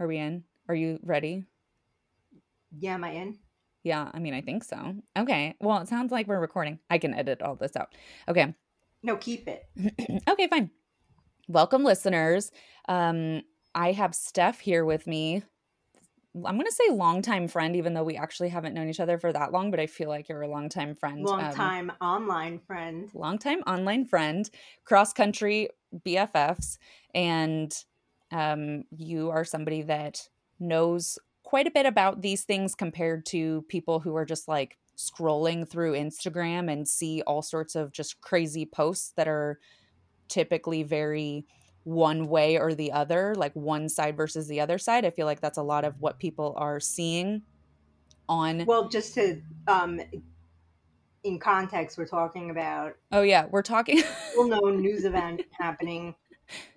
Are we in? Are you ready? Yeah, am I in? Yeah, I mean, I think so. Okay. Well, it sounds like we're recording. I can edit all this out. Okay. No, keep it. okay, fine. Welcome, listeners. Um, I have Steff here with me. I'm going to say longtime friend, even though we actually haven't known each other for that long, but I feel like you're a longtime friend. Um, time online friend. Long time online friend, cross country BFFs. And um, you are somebody that knows quite a bit about these things compared to people who are just like scrolling through Instagram and see all sorts of just crazy posts that are typically very one way or the other, like one side versus the other side. I feel like that's a lot of what people are seeing on. Well, just to, um, in context, we're talking about. Oh, yeah, we're talking. well known news event happening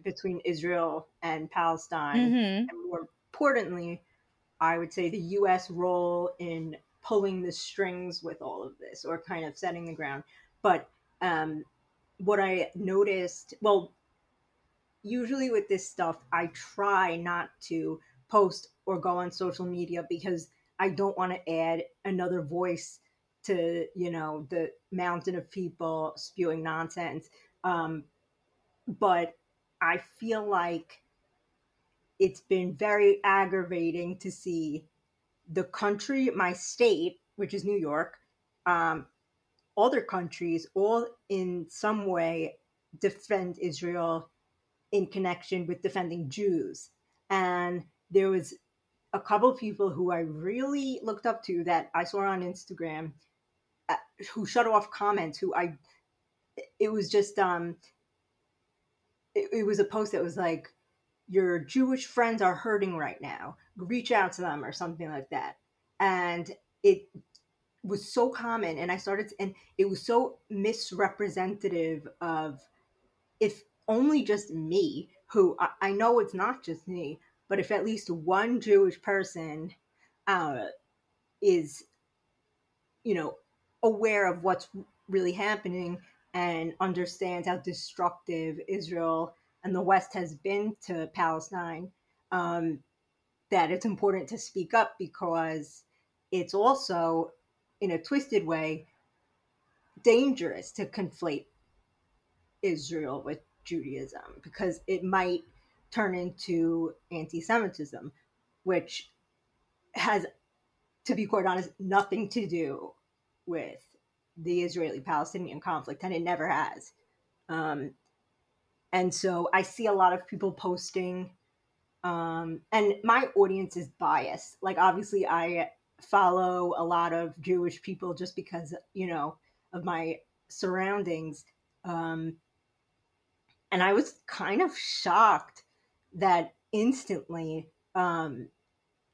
between Israel and Palestine. Mm-hmm. And more importantly, I would say the U.S. role in pulling the strings with all of this or kind of setting the ground. But um, what I noticed, well, usually with this stuff, I try not to post or go on social media because I don't want to add another voice to, you know, the mountain of people spewing nonsense. Um, but I feel like it's been very aggravating to see the country, my state, which is New York, um, other countries all in some way defend Israel in connection with defending Jews. And there was a couple of people who I really looked up to that I saw on Instagram uh, who shut off comments who I it was just um it, it was a post that was like your Jewish friends are hurting right now. Reach out to them or something like that. And it was so common and I started to, and it was so misrepresentative of if only just me who I, I know it's not just me, but if at least one Jewish person uh, is you know aware of what's really happening and understands how destructive Israel and the West has been to Palestine, um, that it's important to speak up because it's also, in a twisted way, dangerous to conflate Israel with Judaism because it might turn into anti Semitism, which has, to be quite honest, nothing to do with the Israeli Palestinian conflict, and it never has. Um, and so I see a lot of people posting, um, and my audience is biased. Like, obviously, I follow a lot of Jewish people just because, you know, of my surroundings. Um, and I was kind of shocked that instantly, um,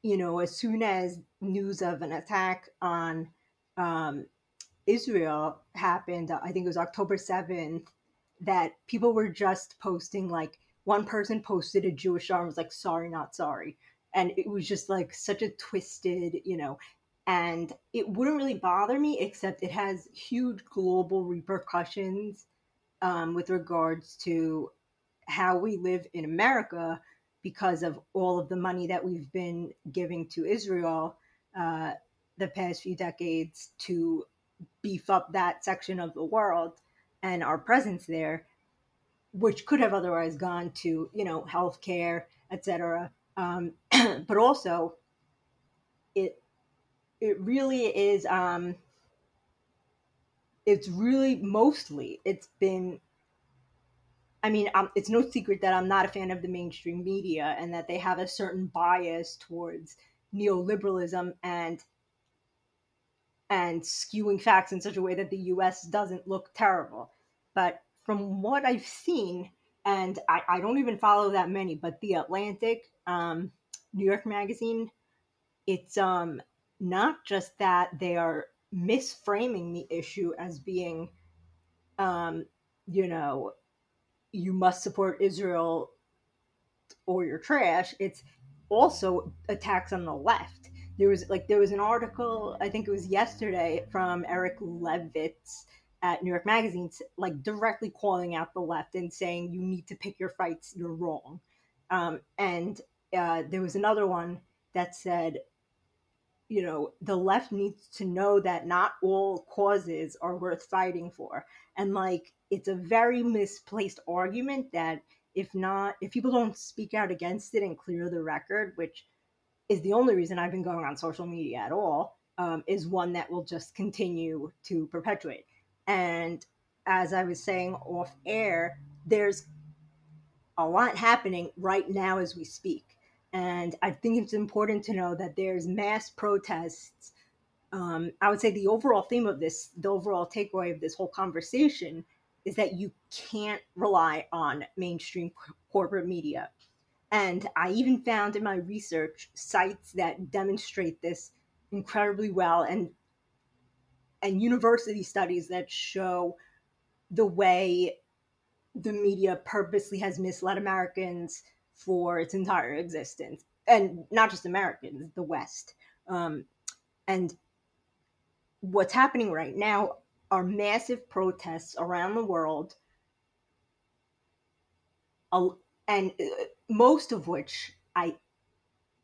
you know, as soon as news of an attack on um, Israel happened, I think it was October 7th, that people were just posting like one person posted a Jewish arm was like sorry not sorry. And it was just like such a twisted you know and it wouldn't really bother me except it has huge global repercussions um, with regards to how we live in America because of all of the money that we've been giving to Israel uh, the past few decades to beef up that section of the world and our presence there, which could have otherwise gone to you know healthcare, etc. Um, but also, it it really is. Um, it's really mostly it's been I mean, um, it's no secret that I'm not a fan of the mainstream media and that they have a certain bias towards neoliberalism and and skewing facts in such a way that the US doesn't look terrible. But from what I've seen, and I, I don't even follow that many, but The Atlantic, um, New York Magazine, it's um, not just that they are misframing the issue as being, um, you know, you must support Israel or you're trash. It's also attacks on the left there was like there was an article i think it was yesterday from eric levitz at new york magazine like directly calling out the left and saying you need to pick your fights you're wrong um, and uh, there was another one that said, you know, the left needs to know that not all causes are worth fighting for. And like, it's a very misplaced argument that if not, if people don't speak out against it and clear the record, which is the only reason I've been going on social media at all, um, is one that will just continue to perpetuate. And as I was saying off air, there's a lot happening right now as we speak. And I think it's important to know that there's mass protests. Um, I would say the overall theme of this, the overall takeaway of this whole conversation is that you can't rely on mainstream corporate media. And I even found in my research sites that demonstrate this incredibly well and and university studies that show the way the media purposely has misled Americans for its entire existence, and not just Americans, the West. Um, and what's happening right now are massive protests around the world, and uh, most of which I,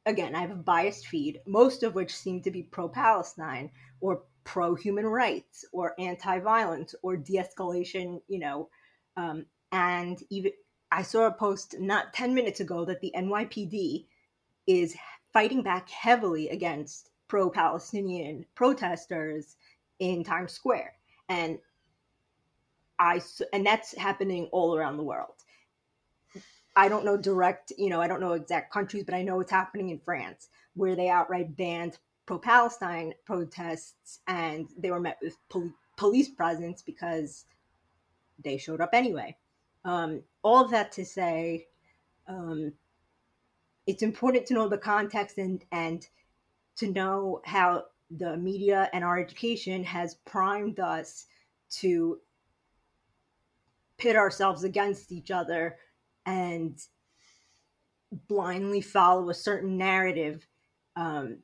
again, I have a biased feed, most of which seem to be pro Palestine or pro human rights or anti violence or de escalation, you know. Um, and even I saw a post not 10 minutes ago that the NYPD is fighting back heavily against pro Palestinian protesters in Times Square. And I and that's happening all around the world. I don't know direct, you know, I don't know exact countries, but I know it's happening in France where they outright banned pro Palestine protests and they were met with pol- police presence because they showed up anyway. Um, all of that to say, um, it's important to know the context and and to know how the media and our education has primed us to pit ourselves against each other and blindly follow a certain narrative um,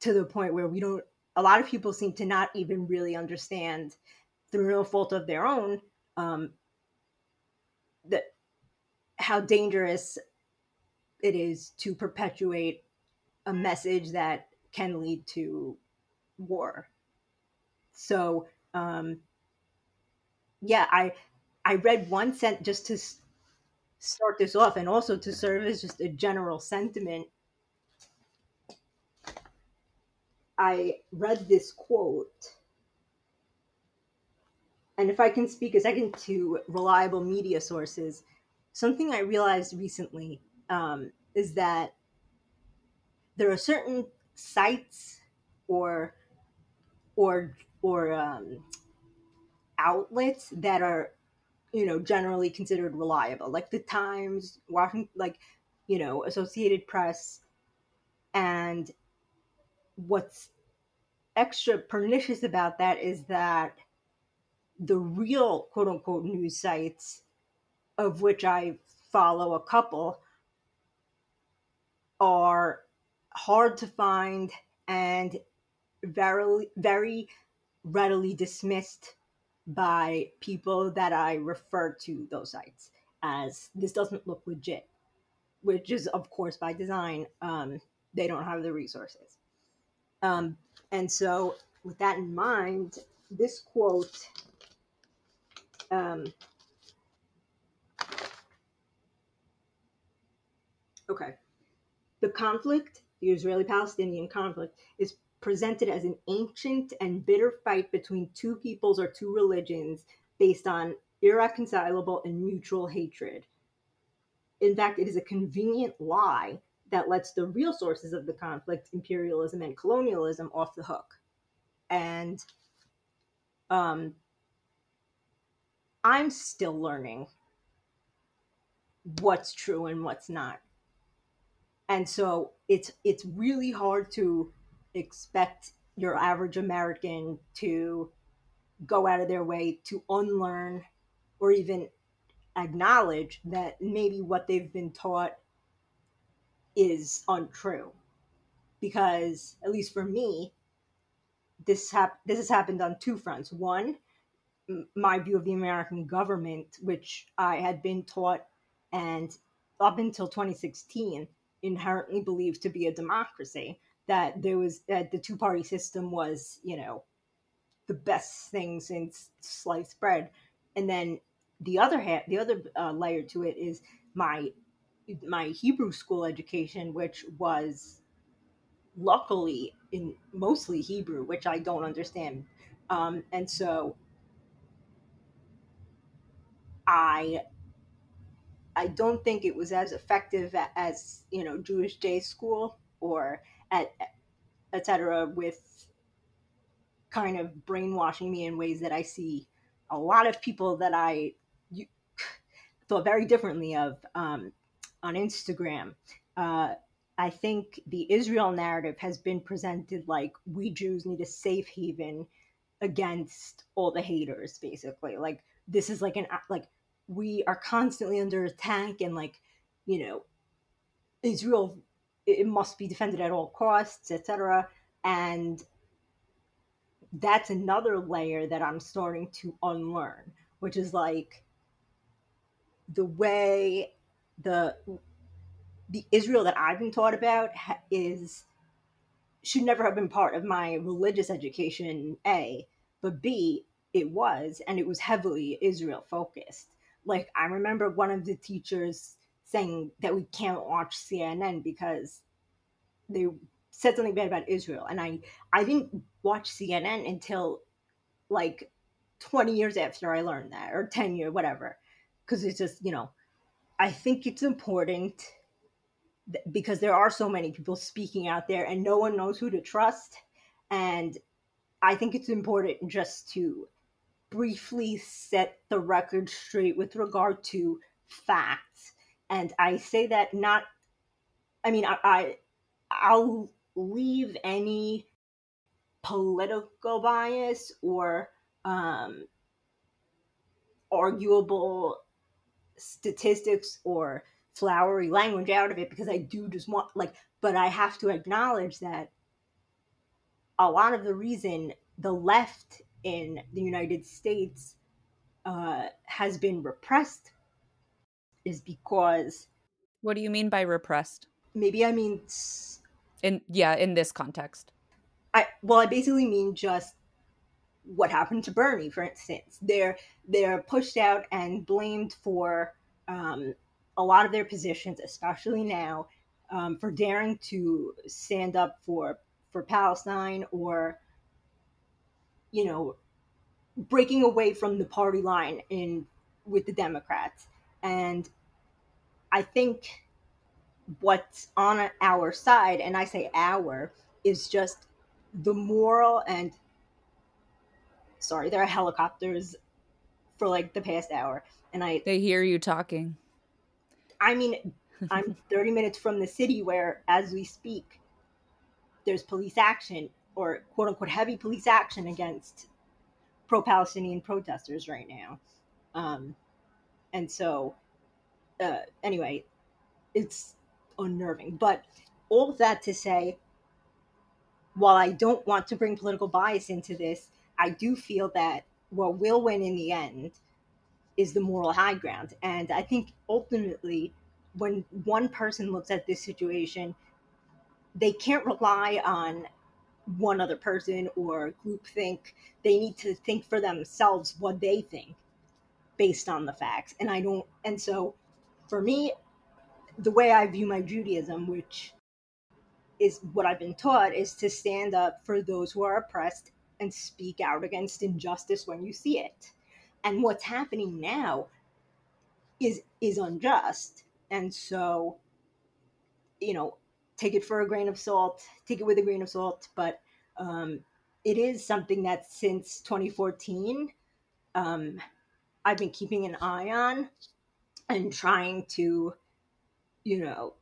to the point where we don't a lot of people seem to not even really understand through no fault of their own um, that how dangerous it is to perpetuate a message that can lead to war. So, um, yeah, I I read one sent just to start this off, and also to serve as just a general sentiment. I read this quote, and if I can speak a second to reliable media sources, something I realized recently um, is that there are certain sites or or or um, outlets that are you know generally considered reliable like the times washington like you know associated press and what's extra pernicious about that is that the real quote unquote news sites of which i follow a couple are hard to find and very very readily dismissed by people that I refer to those sites as this doesn't look legit, which is of course by design. Um, they don't have the resources, um, and so with that in mind, this quote. Um, okay, the conflict, the Israeli-Palestinian conflict, is presented as an ancient and bitter fight between two peoples or two religions based on irreconcilable and mutual hatred. In fact, it is a convenient lie that lets the real sources of the conflict, imperialism and colonialism, off the hook. And um, I'm still learning what's true and what's not. And so it's it's really hard to expect your average American to go out of their way to unlearn or even acknowledge that maybe what they've been taught is untrue. Because, at least for me, this, hap- this has happened on two fronts. One, m- my view of the American government, which I had been taught and up until 2016 inherently believed to be a democracy that there was that the two party system was you know the best thing since sliced bread. And then the other half the other uh, layer to it is my my hebrew school education which was luckily in mostly hebrew which i don't understand. Um, and so i i don't think it was as effective as you know jewish day school or etc with kind of brainwashing me in ways that i see a lot of people that i thought very differently of um, on Instagram. Uh, I think the Israel narrative has been presented like we Jews need a safe haven against all the haters, basically. Like this is like an like we are constantly under attack, and like you know, Israel it must be defended at all costs, etc. And that's another layer that I'm starting to unlearn, which is like the way the the Israel that I've been taught about is should never have been part of my religious education. A, but B, it was, and it was heavily Israel focused. Like I remember one of the teachers saying that we can't watch CNN because they said something bad about Israel, and I I didn't watch CNN until like 20 years after I learned that, or 10 years, whatever. Because it's just you know i think it's important because there are so many people speaking out there and no one knows who to trust. And i think it's important just to briefly set the record straight with regard to facts and i say that not i mean i, I i'll leave any political bias or um, arguable statistics or flowery language out of it because I do just want like but I have to acknowledge that a lot of the reason the left in the United States uh, has been repressed is because what do you mean by repressed maybe i mean in yeah in this context i well i basically mean just what happened to Bernie, for instance. They're they're pushed out and blamed for um, a lot of their positions, especially now, um, for daring to stand up for for Palestine or you know breaking away from the party line in with the Democrats. And I think what's on our side, and I say our, is just the moral and sorry, there are helicopters for like the past hour, and I they hear you talking. I mean, I'm 30 minutes from the city where, as we speak, there's police action or quote unquote heavy police action against pro Palestinian protesters right now. Um, and so, uh, anyway, it's unnerving. But all of that to say, while I don't want to bring political bias into this, I do feel that what will win in the end is the moral high ground. And I think ultimately, when one person looks at this situation, they can't rely on one other person or group think. They need to think for themselves what they think based on the facts. And I don't, and so for me, the way I view my Judaism, which is what I've been taught, is to stand up for those who are oppressed and speak out against injustice when you see it. And what's happening now is is unjust. And so, you know, take it for a grain of salt, take it with a grain of salt, but um, it is something that since 2014, um, I've been keeping an eye on and trying to, you know,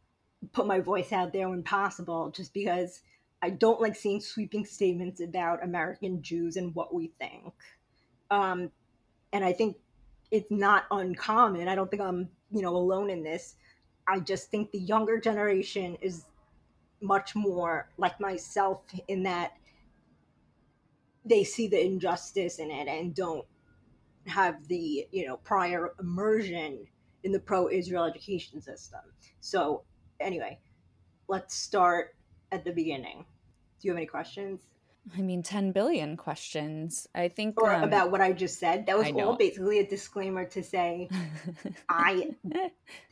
put my voice out there when possible, just because I don't like seeing sweeping statements about American Jews and what we think. Um, and I think it's not uncommon. I don't think I'm, you know, alone in this. I just think the younger generation is much more like myself in that they see the injustice in it and don't have the, you know, prior immersion in the pro-Israel education system. So, anyway, let's start at the beginning. Do you have any questions? I mean, 10 billion questions. I think. Or um, about what I just said. That was all basically a disclaimer to say I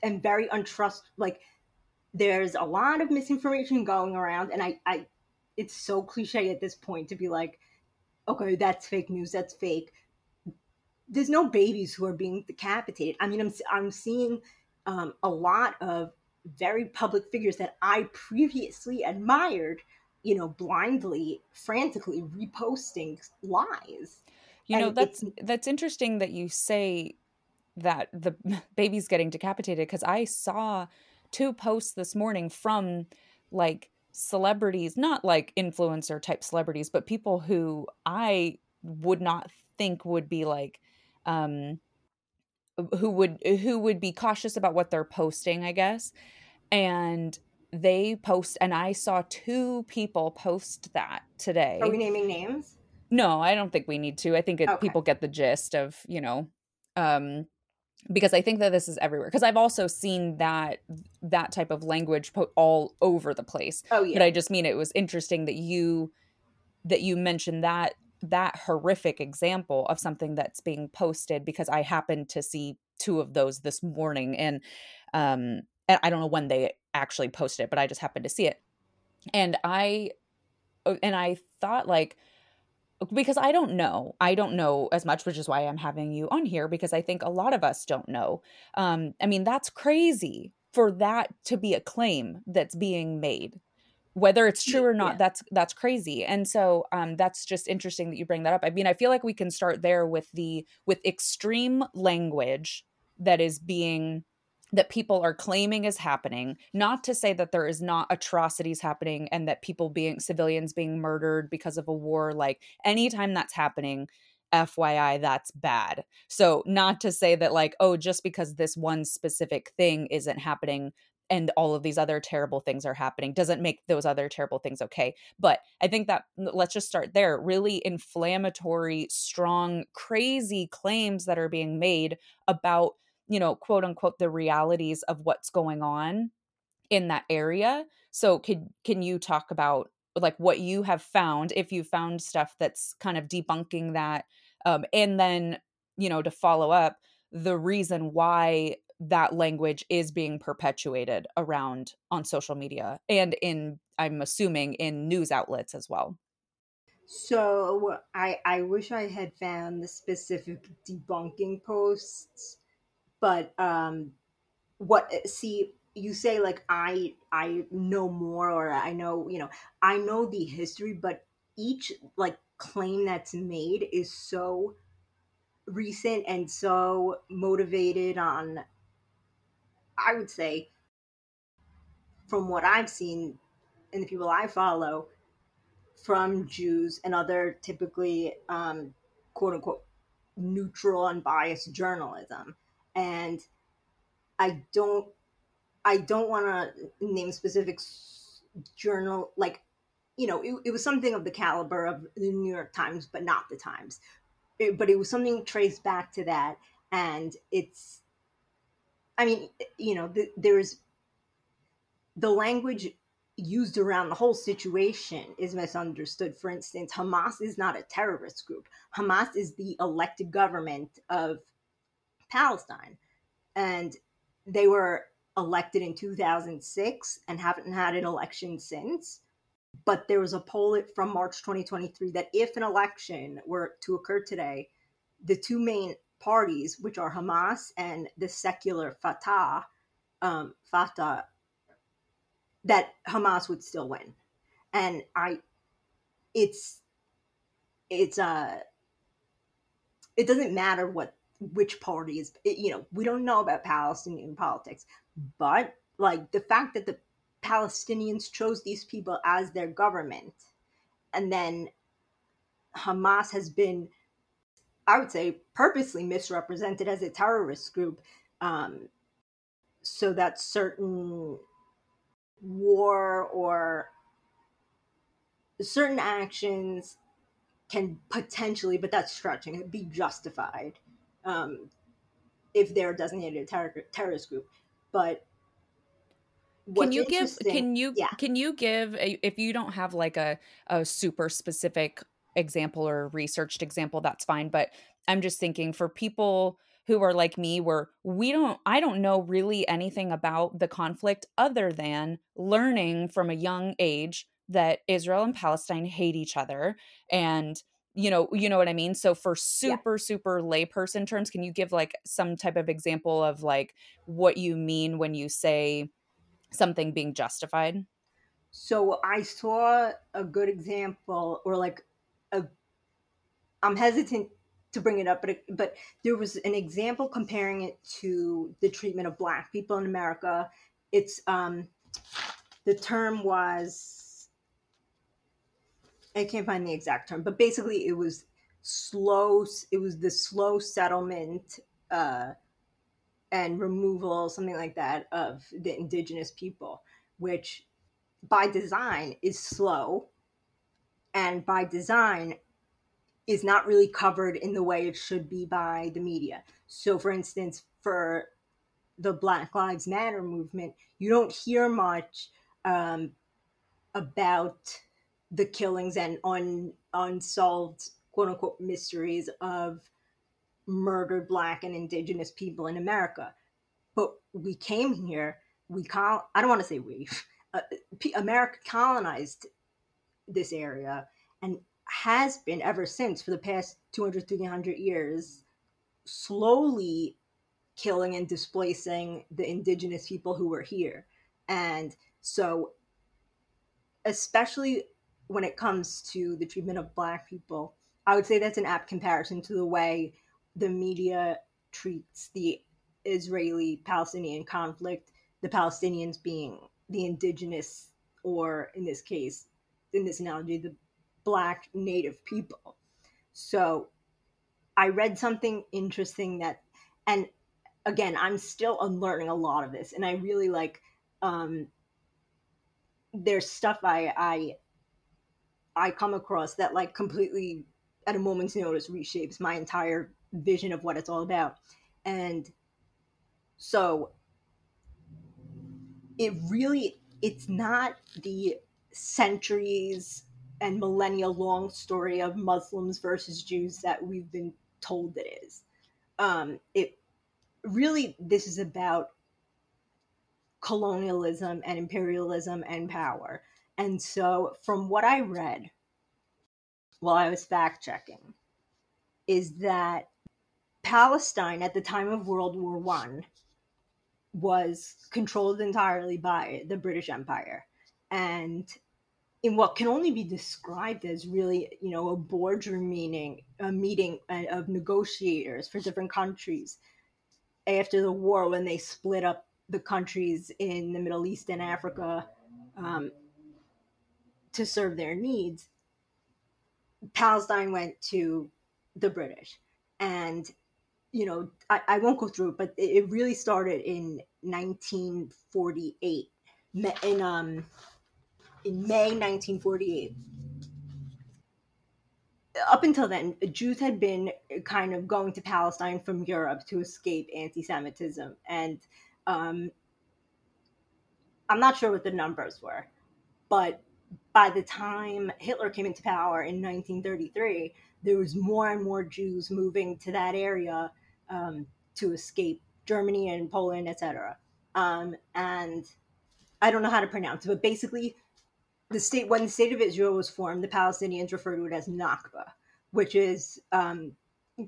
am very untrust. Like, there's a lot of misinformation going around, and I, I, it's so cliche at this point to be like, okay, that's fake news, that's fake. There's no babies who are being decapitated. I mean, I'm, I'm seeing um, a lot of very public figures that I previously admired you know, blindly, frantically reposting lies. You know, that's that's interesting that you say that the baby's getting decapitated because I saw two posts this morning from like celebrities, not like influencer type celebrities, but people who I would not think would be like um who would who would be cautious about what they're posting, I guess. And they post and i saw two people post that today. Are we naming names? No i don't think we need to. I think it, okay. people get the gist of you know um because i think that this is everywhere. Because i've also seen that that type of language put all over the place. Oh yeah but i just mean it was interesting that you that you mentioned that that horrific example of something that's being posted because i happened to see two of those this morning and um and I don't know when they actually posted it, but I just happened to see it. And I uh, and I thought like because I don't know. I don't know as much, which is why I'm having you on here because I think a lot of us don't know. Um I mean, that's crazy for that to be a claim that's being made whether it's true or not yeah. that's that's crazy and so um that's just interesting that you bring that up i mean i feel like we can start there with the with extreme language that is being that people are claiming is happening not to say that there is not atrocities happening and that people being civilians being murdered because of a war like anytime that's happening FYI, that's bad. So, not to say that, like, oh, just because this one specific thing isn't happening and all of these other terrible things are happening doesn't make those other terrible things okay. But I think that let's just start there. Really inflammatory, strong, crazy claims that are being made about you know, quote unquote, the realities of what's going on in that area. So, can can you talk about like what you have found if you found stuff that's kind of debunking that, um, and then you know to follow up the reason why that language is being perpetuated around on social media and in i'm assuming in news outlets as well. So i i wish i had found the specific debunking posts but um what see you say like i i know more or i know you know i know the history but each like claim that's made is so recent and so motivated on i would say from what i've seen and the people i follow from jews and other typically um, quote unquote neutral unbiased journalism and I don't I don't want to name specific journal like you know it, it, was something of the caliber of the New York Times, but not the Times. It, but it was something traced back to that, and it's I mean you know the, there's the language used around the whole situation is misunderstood. For instance, Hamas is not a terrorist group. Hamas is the elected government of Palestine. And they were elected in 2006 and haven't had an election since. But there was a poll from March 2023 that if an election were to occur today, the two main parties, which are Hamas and the secular Fatah, um, Fatah, that Hamas would still win. And I, it's, it's, uh, it doesn't matter what which party is you know we don't know about palestinian politics but like the fact that the palestinians chose these people as their government and then hamas has been i would say purposely misrepresented as a terrorist group um, so that certain war or certain actions can potentially but that's stretching it be justified um, if they're designated a ter- terrorist group. But can you give can you yeah. can you give a, if you don't have like a a super specific example or researched example that's fine but i'm just thinking for people who are like me where we don't I don't know really anything about the conflict other than learning from a young age that Israel and Palestine hate each other and you know you know what I mean so for super yeah. super layperson terms can you give like some type of example of like what you mean when you say something being justified so I saw a good example or like a I'm hesitant to bring it up, but but there was an example comparing it to the treatment of Black people in America. It's um, the term was I can't find the exact term, but basically it was slow. It was the slow settlement uh, and removal, something like that, of the indigenous people, which by design is slow, and by design is not really covered in the way it should be by the media. So, for instance, for the Black Lives Matter movement, you don't hear much um, about the killings and un, unsolved quote unquote mysteries of murdered Black and Indigenous people in America. But we came here, we call, I don't want to say we, uh, America colonized this area and has been ever since for the past 200 300 years slowly killing and displacing the indigenous people who were here. And so especially when it comes to the treatment of black people i would say that's an apt comparison to the way the media treats the israeli palestinian conflict the palestinians being the indigenous or in this case in this analogy the black native people. So I read something interesting that, and again, I'm still unlearning a lot of this, and I really like. Um, there's stuff I I I come across that like completely at a moment's notice reshapes my entire vision of what it's all about, and so it really it's not the centuries and millennia long story of Muslims versus Jews that we've been told it is. Um, it really, this is about colonialism and imperialism and power. And so, from what I read while I was fact checking, is that Palestine at the time of World War One was controlled entirely by the British Empire. And in what can only be described as really, you know, a boardroom meeting, a meeting uh, of negotiators for different countries after the war when they split up the countries in the Middle East and Africa um, to serve their needs. Palestine went to the British. And, you know, I, I won't go through it, but it really started in 1948 in um, in May 1948. Up until then, Jews had been kind of going to Palestine from Europe to escape anti Semitism. And um, I'm not sure what the numbers were, but by the time Hitler came into power in 1933, there was more and more Jews moving to that area um, to escape Germany and Poland, etc. Um, and I don't know how to pronounce it, but basically the state when the state of Israel was formed, the Palestinians refer to it as Nakba, which is um,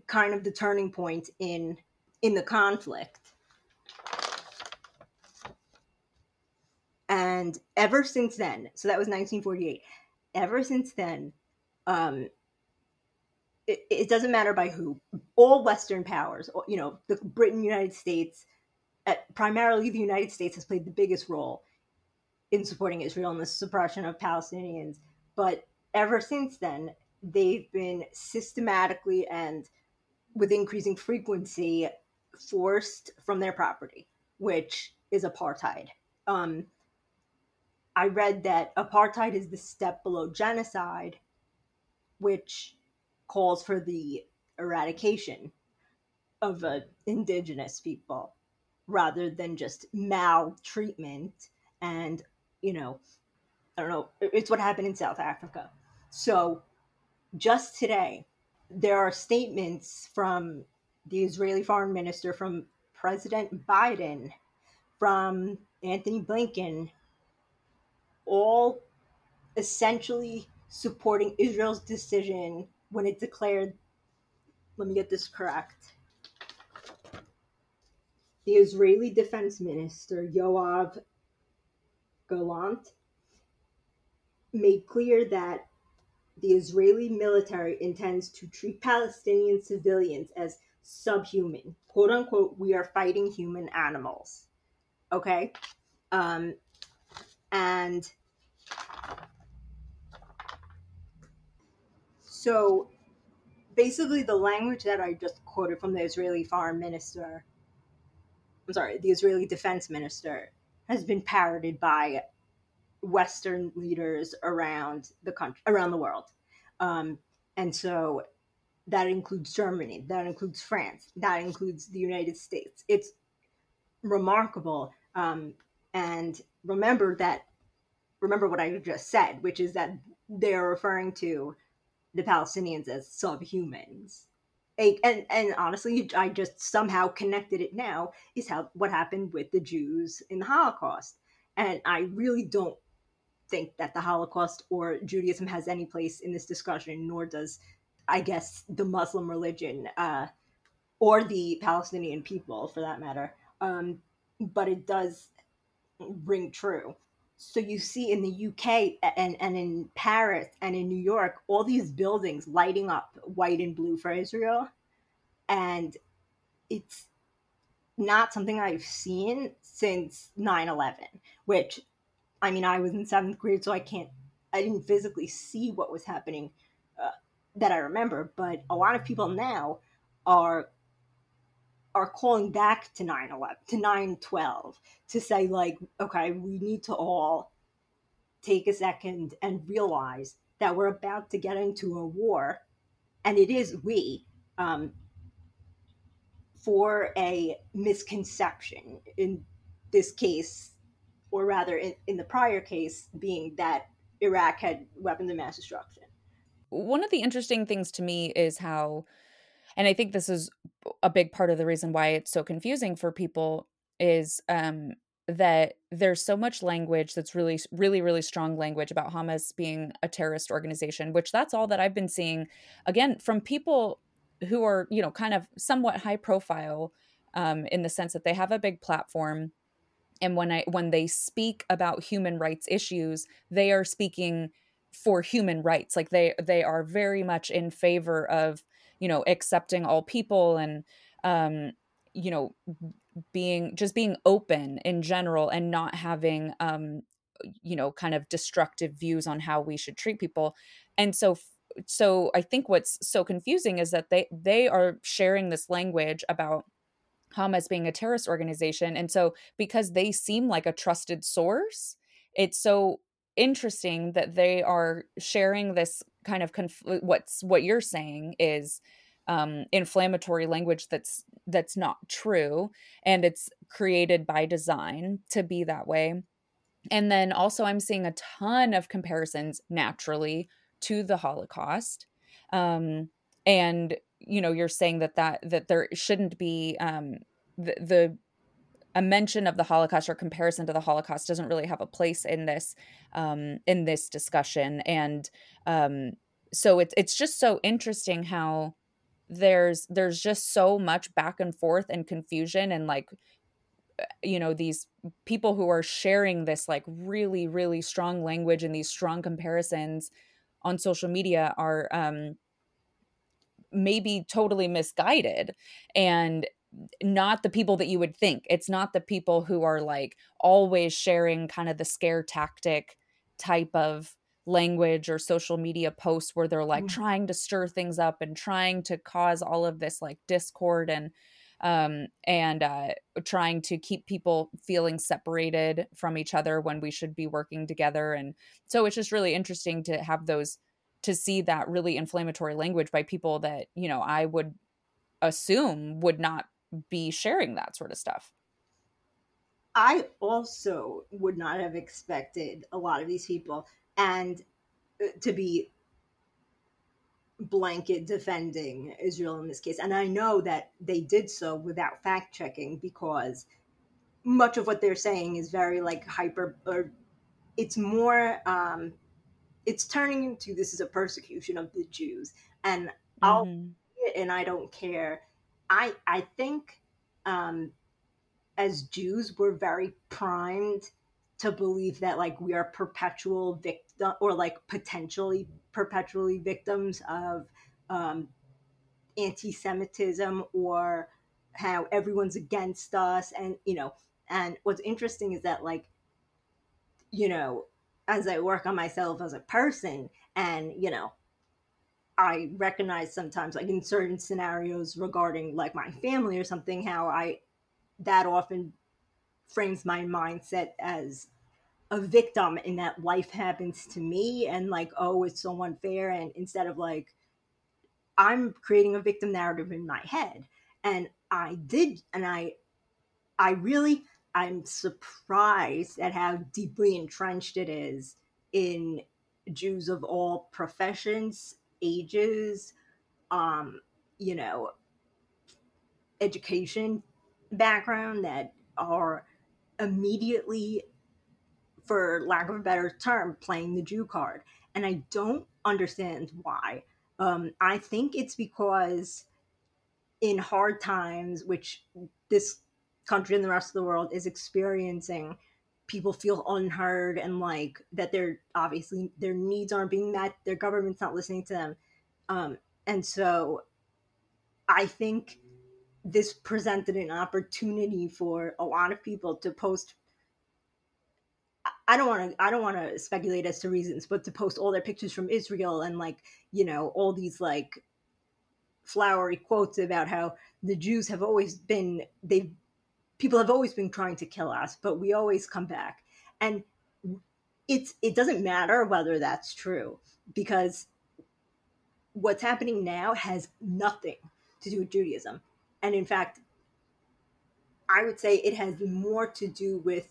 kind of the turning point in in the conflict. And ever since then, so that was 1948. Ever since then, um, it, it doesn't matter by who. All Western powers, you know, the Britain, United States, primarily the United States has played the biggest role in supporting Israel and the suppression of Palestinians. But ever since then, they've been systematically and with increasing frequency forced from their property, which is apartheid. Um, I read that apartheid is the step below genocide, which calls for the eradication of uh, indigenous people rather than just maltreatment and you know, I don't know, it's what happened in South Africa. So just today, there are statements from the Israeli foreign minister, from President Biden, from Antony Blinken, all essentially supporting Israel's decision when it declared, let me get this correct. The Israeli defense minister, Yoav Gallant, made clear that the Israeli military intends to treat Palestinian civilians as subhuman. Quote unquote, we are fighting human animals. Okay? Um, and so basically, the language that I just quoted from the Israeli foreign minister, I'm sorry, the Israeli defense minister, has been parroted by Western leaders around the country, around the world. Um, and so that includes Germany, that includes France, that includes the United States. It's remarkable. Um, and remember that, remember what I just said, which is that they're referring to the Palestinians as subhumans. And, and honestly, I just somehow connected it now is how what happened with the Jews in the Holocaust. And I really don't think that the Holocaust or Judaism has any place in this discussion, nor does, I guess, the Muslim religion uh, or the Palestinian people, for that matter. Um, but it does ring true. So you see in the UK and, and in Paris and in New York, all these buildings lighting up white and blue for Israel. And it's not something I've seen since 9 11, which I mean, I was in seventh grade, so I can't, I didn't physically see what was happening uh, that I remember. But a lot of people now are are calling back to 9-11 to 9-12 to say like okay we need to all take a second and realize that we're about to get into a war and it is we um, for a misconception in this case or rather, in, in the prior case, being that Iraq had weapons of mass destruction. One of the interesting things to me is how, and I think this is a big part of the reason why it's so confusing for people, is um, that there's so much language that's really, really, really strong language about Hamas being a terrorist organization, which that's all that I've been seeing, again, from people who are, you know, kind of somewhat high profile um, in the sense that they have a big platform and when i when they speak about human rights issues they are speaking for human rights like they they are very much in favor of you know accepting all people and um you know being just being open in general and not having um you know kind of destructive views on how we should treat people and so so i think what's so confusing is that they they are sharing this language about Hamas being a terrorist organization. And so, because they seem like a trusted source, it's so interesting that they are sharing this kind of conf- what's what you're saying is um, inflammatory language that's that's not true and it's created by design to be that way. And then also i'm seeing a ton of comparisons naturally to the holocaust um, and you know you're saying that that that there shouldn't be um the, the a mention of the holocaust or comparison to the holocaust doesn't really have a place in this um in this discussion. And um so it's it's just so interesting how there's there's just so much back and forth and confusion and like uh, you know these people who are sharing this like really really strong language and these strong comparisons on social media are um maybe totally misguided. And not the people that you would think it's not the people who are like always sharing kind of the scare tactic type of language or social media posts where they're like mm-hmm. trying to stir things up and trying to cause all of this like discord and um and uh trying to keep people feeling separated from each other when we should be working together and so it's just really interesting to have those to see that really inflammatory language by people that you know I would assume would not be sharing that sort of stuff. I also would not have expected a lot of these people and uh, to be blanket defending Israel in this case. And I know that they did so without fact checking because much of what they're saying is very like hyper or it's more um it's turning into this is a persecution of the Jews and mm-hmm. I'll and I don't care. I I think um as Jews we're very primed to believe that like we are perpetual victim or like potentially perpetually victims of um, anti-Semitism or how everyone's against us, and you know, and what's interesting is that like, you know, as I work on myself as a person, and you know, I recognize sometimes like in certain scenarios regarding like my family or something, how I that often frames my mindset as a victim in that life happens to me and like oh it's so unfair. And instead of like i'm creating a victim narrative in my head. And i did and i i really i'm surprised at how deeply entrenched it is in jews of all professions ages um you know education background that are immediately for lack of a better term, playing the Jew card. And I don't understand why. Um, I think it's because in hard times, which this country and the rest of the world is experiencing, people feel unheard and like that they're obviously their needs aren't being met, their government's not listening to them. Um, and so I think this presented an opportunity for a lot of people to post I don't want to I don't want to speculate as to reasons, but to post all their pictures from Israel and like you know all these like flowery quotes about how the Jews have always been they people have always been trying to kill us, but we always come back, and it's it doesn't matter whether that's true because what's happening now has nothing to do with Judaism, and in fact, I would say it has more to do with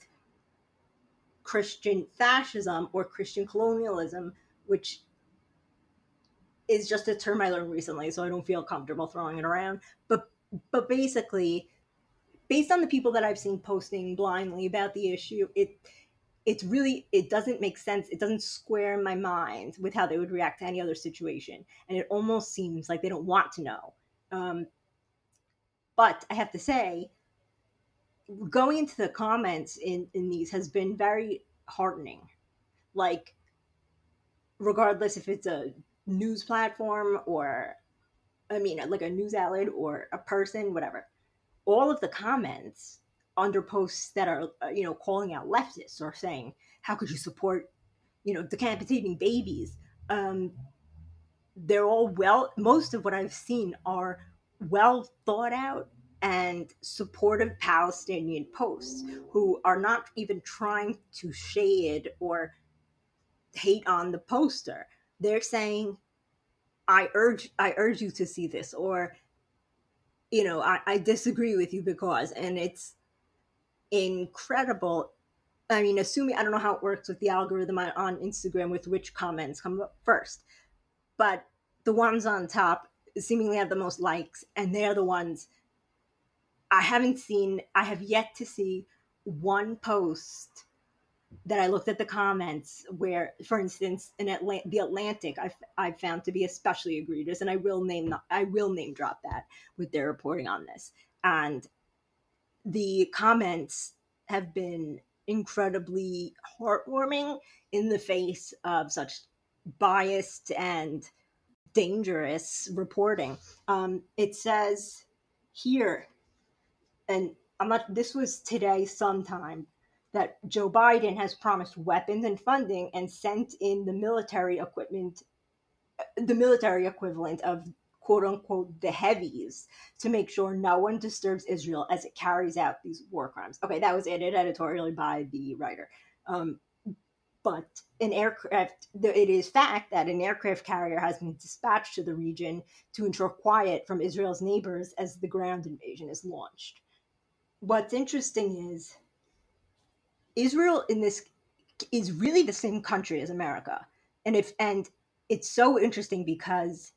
Christian fascism or Christian colonialism, which is just a term I learned recently, so I don't feel comfortable throwing it around. But but basically, based on the people that I've seen posting blindly about the issue, it it's really it doesn't make sense. It doesn't square in my mind with how they would react to any other situation, and it almost seems like they don't want to know. Um, but I have to say, going into the comments in in these has been very heartening like regardless if it's a news platform or i mean like a news outlet or a person whatever all of the comments under posts that are uh, you know calling out leftists or saying how could you support you know decapitating babies um they're all well most of what i've seen are well thought out and supportive Palestinian posts who are not even trying to shade or hate on the poster. They're saying, I urge I urge you to see this or you know, I, I disagree with you because and it's incredible. I mean, assuming I don't know how it works with the algorithm on Instagram with which comments come up first, but the ones on top seemingly have the most likes, and they're the ones I haven't seen, I have yet to see one post that I looked at the comments where, for instance, in Atla- the Atlantic, I, I found to be especially egregious, and I will name I will name drop that with their reporting on this. And the comments have been incredibly heartwarming in the face of such biased and dangerous reporting. Um, it says here and I'm not, this was today sometime that Joe Biden has promised weapons and funding and sent in the military equipment, the military equivalent of quote unquote the heavies to make sure no one disturbs Israel as it carries out these war crimes. Okay, that was added editorially by the writer. Um, but an aircraft, it is fact that an aircraft carrier has been dispatched to the region to ensure quiet from Israel's neighbors as the ground invasion is launched what's interesting is Israel in this is really the same country as America. And if and it's so interesting because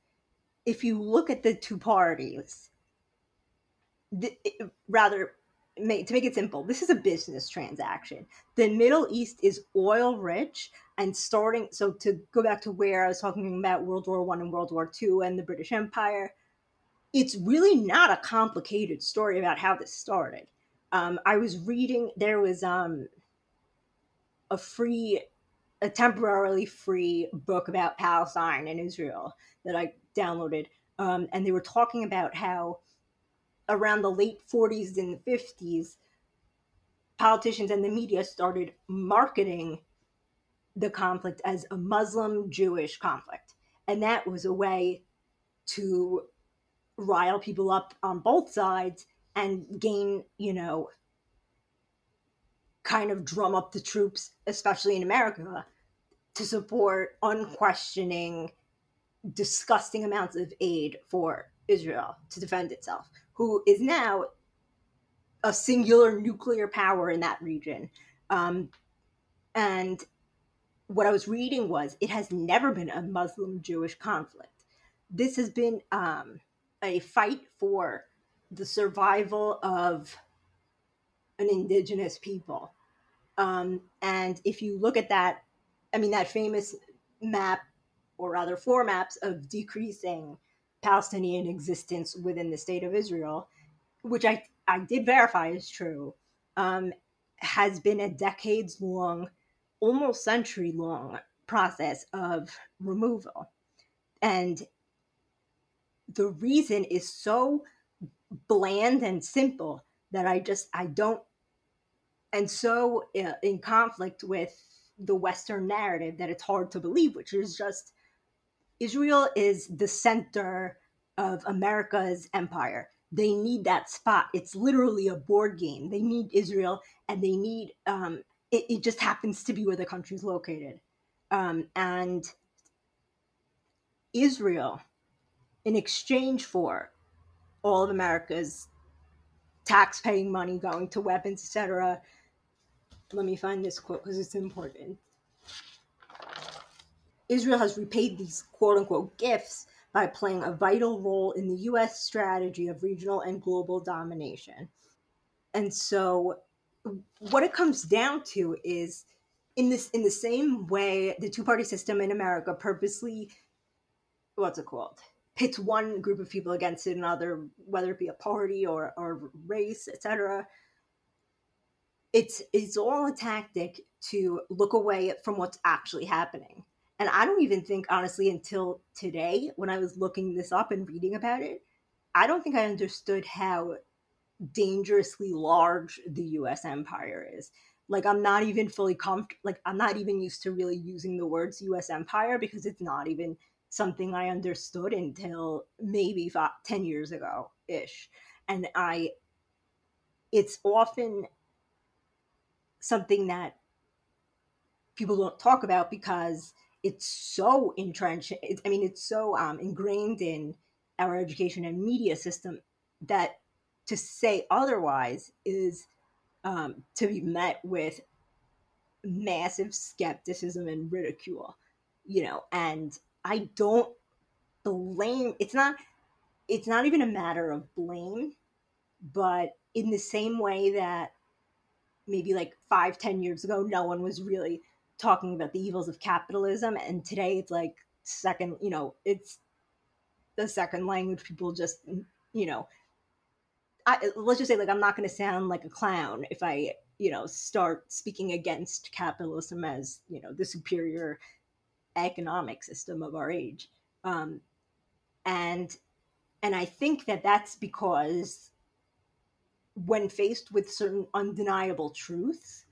if you look at the two parties, the, rather to make it simple, this is a business transaction. The Middle East is oil rich and starting. So to go back to where I was talking about World War One and World War Two and the British Empire, it's really not a complicated story about how this started. Um, I was reading there was um, a free, a temporarily free book about Palestine and Israel that I downloaded, um, and they were talking about how around the late 40s and 50s, politicians and the media started marketing the conflict as a Muslim Jewish conflict. And that was a way to rile people up on both sides and gain, you know, kind of drum up the troops, especially in America, to support unquestioning, disgusting amounts of aid for Israel to defend itself who is now a singular nuclear power in that region. Um, and what I was reading was it has never been a Muslim Jewish conflict. This has been um, a fight for the survival of an indigenous people. Um, and if you look at that, I mean, that famous map, or rather, four maps of decreasing Palestinian existence within the state of Israel, which I, I did verify is true, um, has been a decades long, almost century long process of removal. And the reason is so bland and simple that I just, I don't, and so uh, in conflict with the Western narrative that it's hard to believe, which is just Israel is the center of America's empire. They need that spot. It's literally a board game. They need Israel, and they need um, it, it just happens to be where the country's located. Um, and Israel, in exchange for all of America's tax-paying money going to weapons, etc. Let me find this quote because it's important. Israel has repaid these quote unquote gifts by playing a vital role in the US strategy of regional and global domination. And so what it comes down to is in this in the same way the two-party system in America purposely what's it called? Pits one group of people against another, whether it be a party or, or race, etc. It's it's all a tactic to look away from what's actually happening. And I don't even think, honestly, until today, when I was looking this up and reading about it, I don't think I understood how dangerously large the US empire is. Like, I'm not even fully comfortable, like, I'm not even used to really using the words US empire because it's not even something I understood until maybe five, 10 years ago ish. And I, it's often something that people don't talk about because it's so entrenched. I mean, it's so um, ingrained in our education and media system that to say otherwise is um, to be met with massive skepticism and ridicule, you know. And I don't blame. It's not. It's not even a matter of blame, but in the same way that maybe like five, ten years ago, no one was really talking about the evils of capitalism and today it's like second you know it's the second language people just you know I, let's just say like i'm not going to sound like a clown if i you know start speaking against capitalism as you know the superior economic system of our age um, and and i think that that's because when faced with certain undeniable truths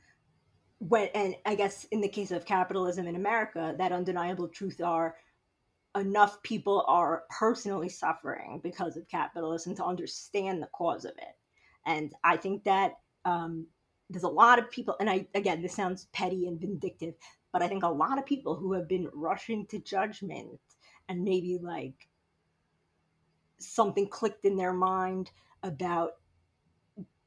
when and I guess in the case of capitalism in America, that undeniable truth are enough people are personally suffering because of capitalism to understand the cause of it. And I think that um, there's a lot of people, and I again, this sounds petty and vindictive, but I think a lot of people who have been rushing to judgment and maybe like something clicked in their mind about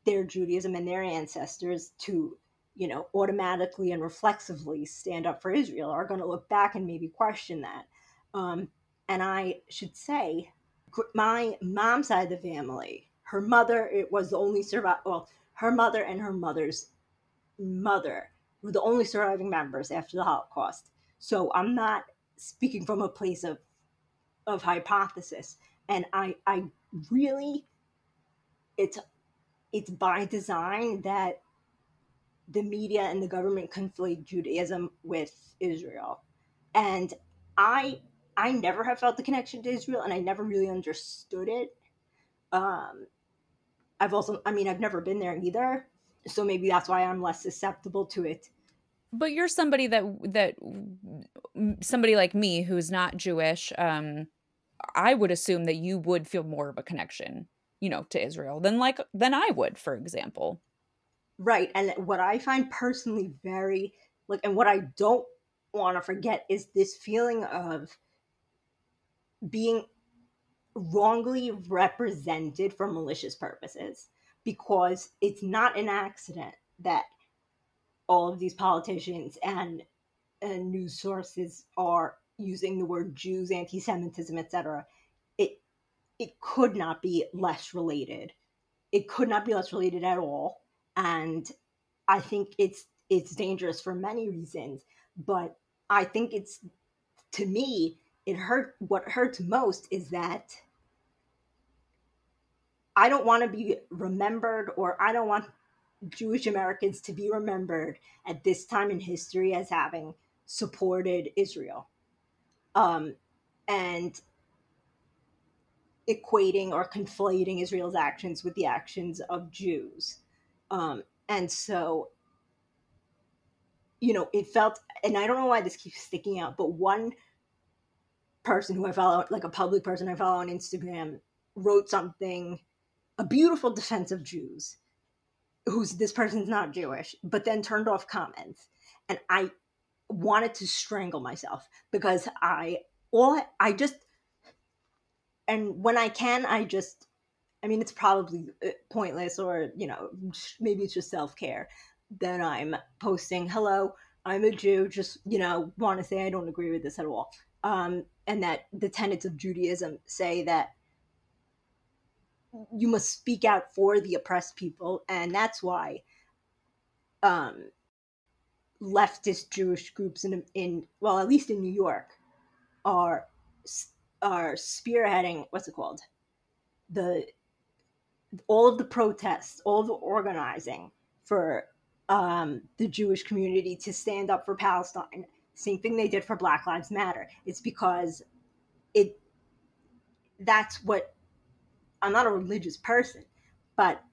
their Judaism and their ancestors to you know, automatically and reflexively stand up for Israel are going to look back and maybe question that. Um, and I should say, my mom's side of the family, her mother, it was the only survivor. Well, her mother and her mother's mother were the only surviving members after the Holocaust. So I'm not speaking from a place of of hypothesis, and I I really it's it's by design that the media and the government conflate Judaism with Israel. And I I never have felt the connection to Israel and I never really understood it. Um I've also I mean I've never been there either. So maybe that's why I'm less susceptible to it. But you're somebody that that somebody like me who's not Jewish um I would assume that you would feel more of a connection, you know, to Israel than like than I would, for example. Right. And what I find personally very like and what I don't want to forget is this feeling of being wrongly represented for malicious purposes because it's not an accident that all of these politicians and, and news sources are using the word Jews, anti-Semitism, etc. It it could not be less related. It could not be less related at all and I think it's it's dangerous for many reasons. But I think it's to me it hurt. What hurts most is that I don't want to be remembered, or I don't want Jewish Americans to be remembered at this time in history as having supported Israel. Um, and equating or conflating Israel's actions with the actions of Jews. Um, and so, you know, it felt, and I don't know why this keeps sticking out, but one person who I follow, like a public person I follow on Instagram, wrote something, a beautiful defense of Jews, who's this person's not Jewish, but then turned off comments. And I wanted to strangle myself because I, all I just, and when I can, I just I mean, it's probably uh, pointless, or you know, maybe it's just self care. Then I'm posting, "Hello, I'm a Jew. Just you know, want to say I don't agree with this at all." Um, and that the tenets of Judaism say that you must speak out for the oppressed people, and that's why um, leftist Jewish groups in in well, at least in New York, are are spearheading what's it called the all of the protests, all the organizing for um, the Jewish community to stand up for Palestine. Same thing they did for Black Lives Matter. It's because it that's what I'm not a religious person, but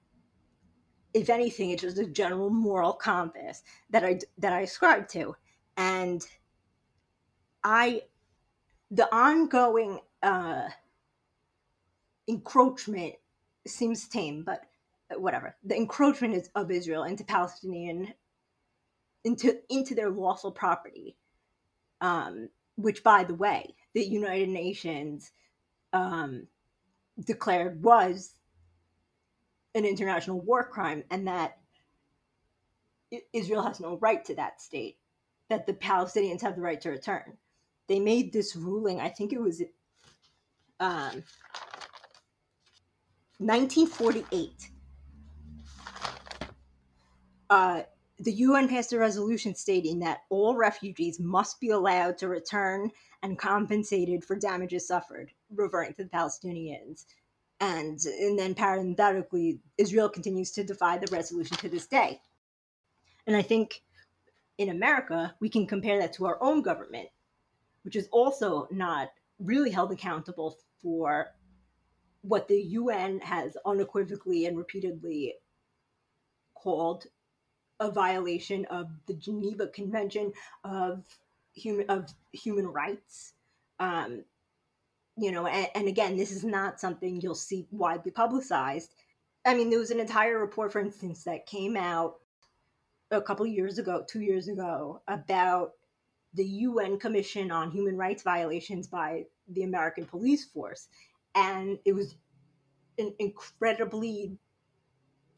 if anything, it's just a general moral compass that I that I ascribe to, and I the ongoing uh, encroachment seems tame, but whatever. The encroachment is of Israel into Palestinian into into their lawful property, um, which, by the way, the United Nations um, declared was an international war crime, and that Israel has no right to that state. That the Palestinians have the right to return. They made this ruling. I think it was um, 1948, uh, the UN passed a resolution stating that all refugees must be allowed to return and compensated for damages suffered, referring to the Palestinians. And, and then parenthetically, Israel continues to defy the resolution to this day. And I think in America, we can compare that to our own government, which is also not really held accountable for what the UN has unequivocally and repeatedly called a violation of the Geneva Convention of human of human rights. Um, you know, and, and again, this is not something you'll see widely publicized. I mean, there was an entire report, for instance, that came out a couple years ago, two years ago, about the UN Commission on Human Rights Violations by the American Police Force and it was an incredibly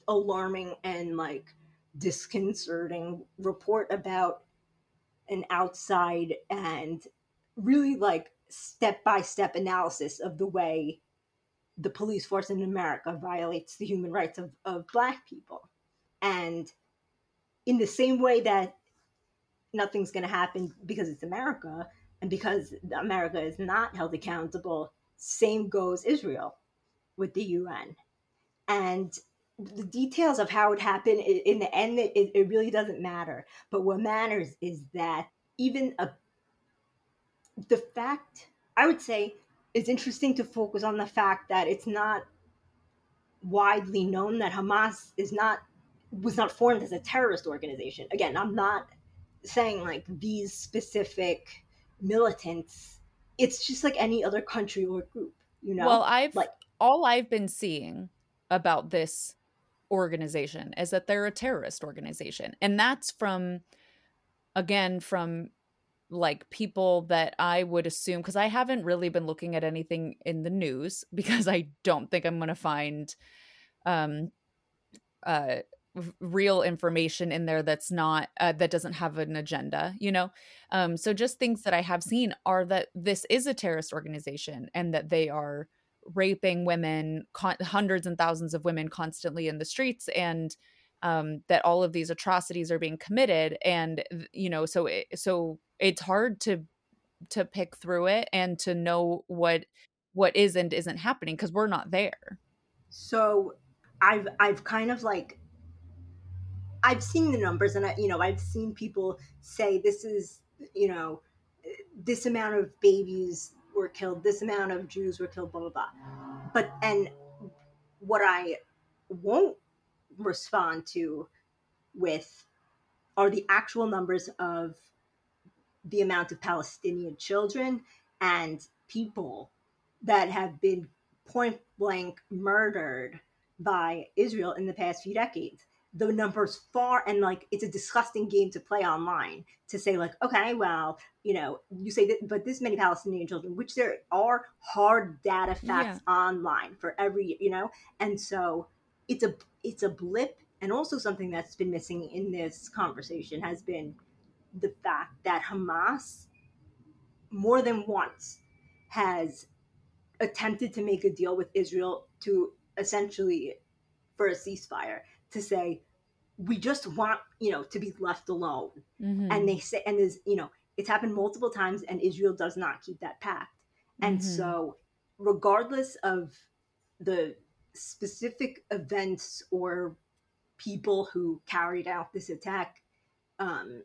alarming and like disconcerting report about an outside and really like step by step analysis of the way the police force in America violates the human rights of, of black people. And in the same way that nothing's going to happen because it's America and because America is not held accountable, same goes Israel with the UN. And the details of how it happened in the end it, it really doesn't matter but what matters is that even a the fact i would say it's interesting to focus on the fact that it's not widely known that hamas is not was not formed as a terrorist organization again i'm not saying like these specific militants it's just like any other country or group you know well i've like all i've been seeing about this organization is that they're a terrorist organization. And that's from, again, from like people that I would assume, because I haven't really been looking at anything in the news because I don't think I'm going to find um, uh, real information in there that's not uh, that doesn't have an agenda you know? Um so just things that i have seen are that this is a terrorist organization and that they are raping women, con- hundreds and thousands of women constantly in the streets, and um, that all of these atrocities are being committed. And you know, so it, so it's hard to to pick through it and to know what what is and isn't happening because we're not there. So I've I've kind of like I've seen the numbers and I, you know I've seen people say this is you know this amount of babies were killed, this amount of Jews were killed, blah, blah, blah. But, and what I won't respond to with are the actual numbers of the amount of Palestinian children and people that have been point blank murdered by Israel in the past few decades the numbers far and like it's a disgusting game to play online to say like okay well you know you say that but this many palestinian children which there are hard data facts yeah. online for every you know and so it's a it's a blip and also something that's been missing in this conversation has been the fact that hamas more than once has attempted to make a deal with israel to essentially for a ceasefire to say we just want you know to be left alone mm-hmm. and they say and there's you know it's happened multiple times and israel does not keep that pact and mm-hmm. so regardless of the specific events or people who carried out this attack um,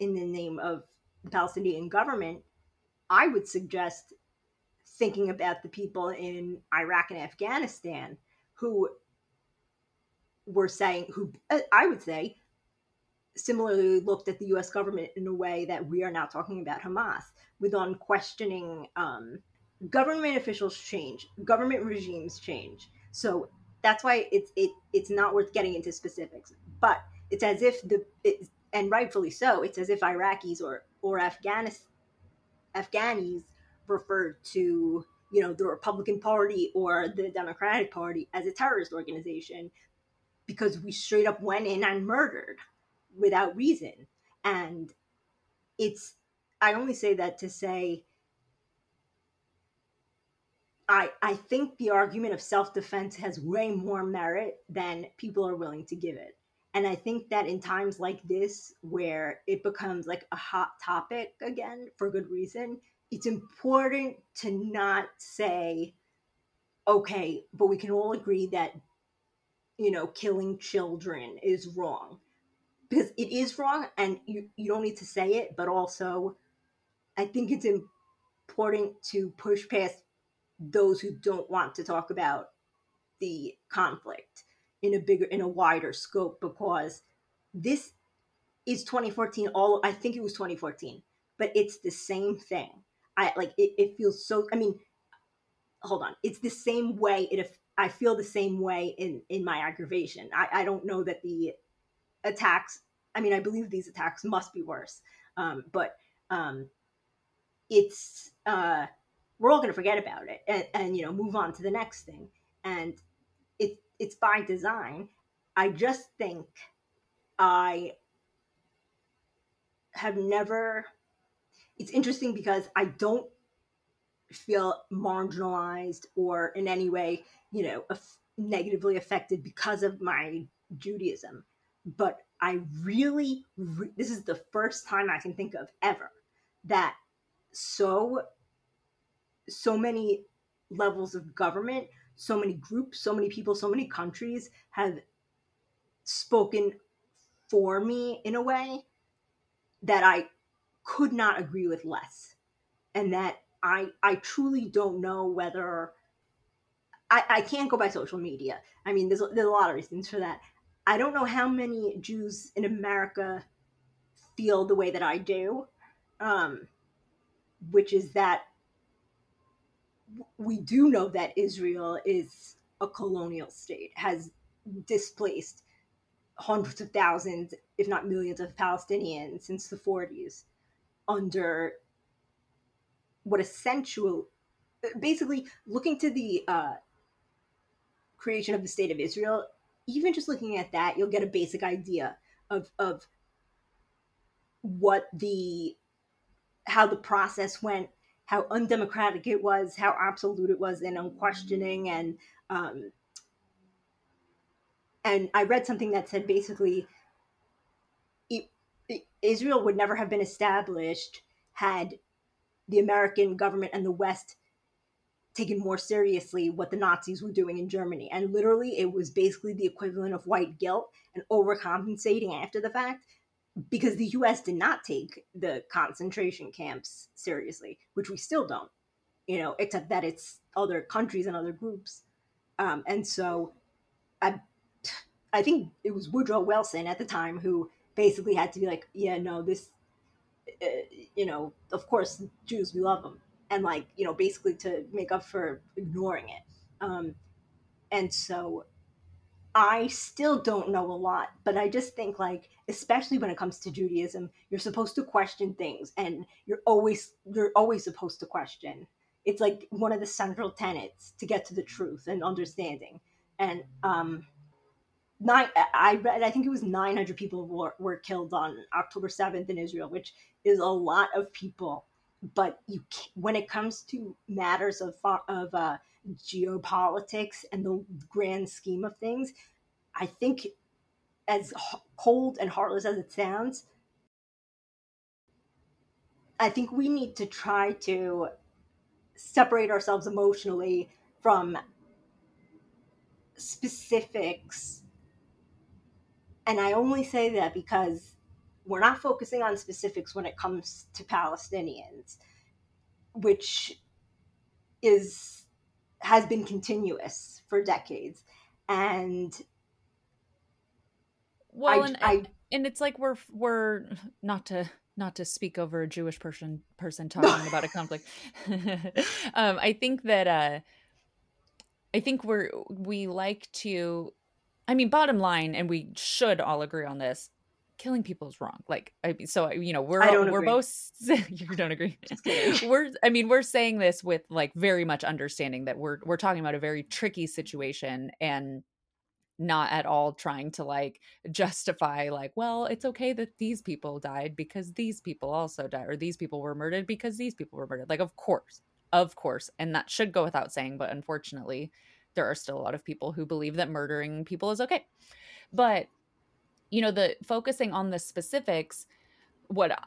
in the name of the palestinian government i would suggest thinking about the people in iraq and afghanistan who were saying, who uh, I would say similarly looked at the US government in a way that we are now talking about Hamas, with unquestioning um, government officials change, government regimes change. So that's why it's it it's not worth getting into specifics. But it's as if the it, and rightfully so, it's as if Iraqis or or Afghanis Afghanis referred to you know the Republican Party or the Democratic Party as a terrorist organization because we straight up went in and murdered without reason. And it's, I only say that to say, I, I think the argument of self defense has way more merit than people are willing to give it. And I think that in times like this, where it becomes like a hot topic again for good reason, it's important to not say, okay, but we can all agree that you know, killing children is wrong. Because it is wrong and you, you don't need to say it, but also I think it's important to push past those who don't want to talk about the conflict in a bigger in a wider scope because this is 2014 all i think it was 2014 but it's the same thing i like it, it feels so i mean hold on it's the same way it I feel the same way in in my aggravation. I, I don't know that the attacks. I mean, I believe these attacks must be worse, um, but um, it's uh, we're all going to forget about it and, and you know move on to the next thing. And it it's by design. I just think I have never it's interesting because I don't feel marginalized or in any way, you know, negatively affected because of my Judaism. But I really, re- this is the first time I can think of ever that so, so many levels of government, so many groups, so many people, so many countries have spoken for me in a way that I could not agree with less. And that I I truly don't know whether I, I can't go by social media. I mean, there's there's a lot of reasons for that. I don't know how many Jews in America feel the way that I do, um, which is that we do know that Israel is a colonial state, has displaced hundreds of thousands, if not millions, of Palestinians since the 40s under what essential basically looking to the uh, creation of the state of Israel, even just looking at that, you'll get a basic idea of of what the how the process went, how undemocratic it was, how absolute it was, and unquestioning, and um, and I read something that said basically it, it, Israel would never have been established had the American government and the West taken more seriously what the Nazis were doing in Germany. And literally, it was basically the equivalent of white guilt and overcompensating after the fact because the US did not take the concentration camps seriously, which we still don't, you know, except that it's other countries and other groups. Um, and so I, I think it was Woodrow Wilson at the time who basically had to be like, yeah, no, this uh, you know, of course, Jews, we love them. And like, you know, basically to make up for ignoring it. Um, and so I still don't know a lot, but I just think like, especially when it comes to Judaism, you're supposed to question things and you're always, you're always supposed to question. It's like one of the central tenets to get to the truth and understanding. And, um, nine i read i think it was 900 people were, were killed on october 7th in israel which is a lot of people but you when it comes to matters of of uh, geopolitics and the grand scheme of things i think as cold and heartless as it sounds i think we need to try to separate ourselves emotionally from specifics. And I only say that because we're not focusing on specifics when it comes to Palestinians, which is has been continuous for decades. And well, I, and, I, and it's like we're we're not to not to speak over a Jewish person person talking about a conflict. um, I think that uh, I think we're we like to I mean, bottom line, and we should all agree on this: killing people is wrong. Like, I mean, so you know, we're we're agree. both you don't agree. we're I mean, we're saying this with like very much understanding that we're we're talking about a very tricky situation and not at all trying to like justify like well it's okay that these people died because these people also died or these people were murdered because these people were murdered like of course of course and that should go without saying but unfortunately there are still a lot of people who believe that murdering people is okay. But you know, the focusing on the specifics, what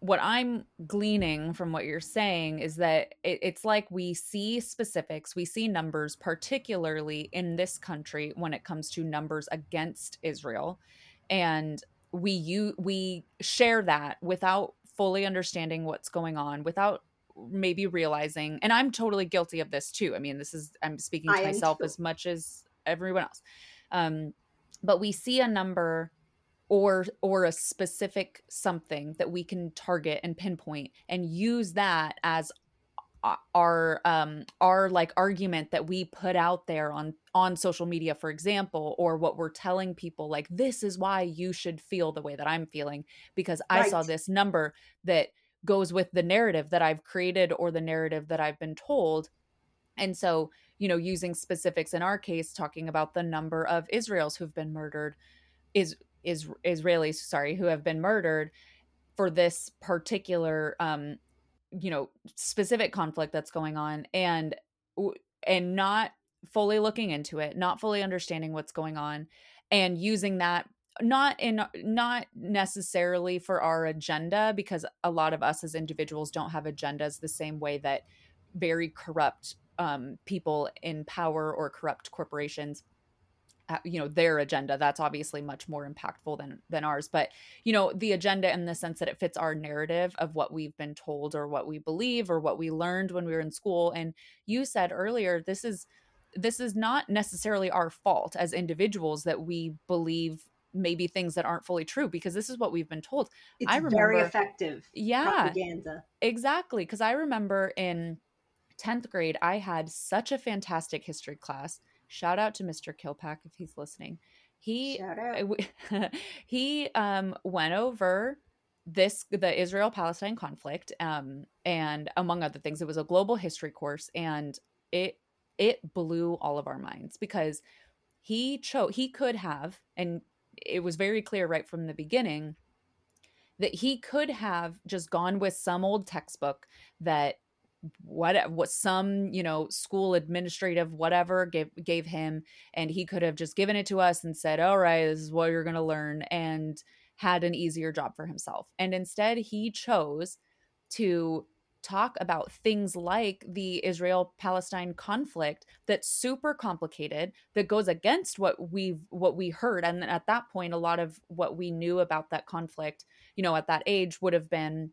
what I'm gleaning from what you're saying is that it, it's like we see specifics, we see numbers, particularly in this country when it comes to numbers against Israel, and we you we share that without fully understanding what's going on, without maybe realizing and i'm totally guilty of this too. I mean this is i'm speaking to I myself as much as everyone else. Um but we see a number or or a specific something that we can target and pinpoint and use that as our um our like argument that we put out there on on social media for example or what we're telling people like this is why you should feel the way that I'm feeling because I saw this number that goes with the narrative that I've created or the narrative that I've been told. And so, you know, using specifics in our case, talking about the number of Israels who've been murdered is is Israelis, sorry, who have been murdered for this particular um you know specific conflict that's going on and and not fully looking into it not fully understanding what's going on and using that not in not necessarily for our agenda because a lot of us as individuals don't have agendas the same way that very corrupt um, people in power or corrupt corporations Uh, you know their agenda that's obviously much more impactful than than ours. But you know the agenda in the sense that it fits our narrative of what we've been told or what we believe or what we learned when we were in school. And you said earlier this is this is not necessarily our fault as individuals that we believe maybe things that aren't fully true because this is what we've been told. It's I remember, very effective yeah. propaganda. Exactly because i remember in 10th grade i had such a fantastic history class Shout out to Mr. Kilpack if he's listening. He he um went over this the Israel Palestine conflict um and among other things it was a global history course and it it blew all of our minds because he chose he could have and it was very clear right from the beginning that he could have just gone with some old textbook that what what some you know school administrative whatever gave gave him and he could have just given it to us and said all right this is what you're going to learn and had an easier job for himself. And instead he chose to talk about things like the Israel Palestine conflict that's super complicated that goes against what we've what we heard and at that point a lot of what we knew about that conflict you know at that age would have been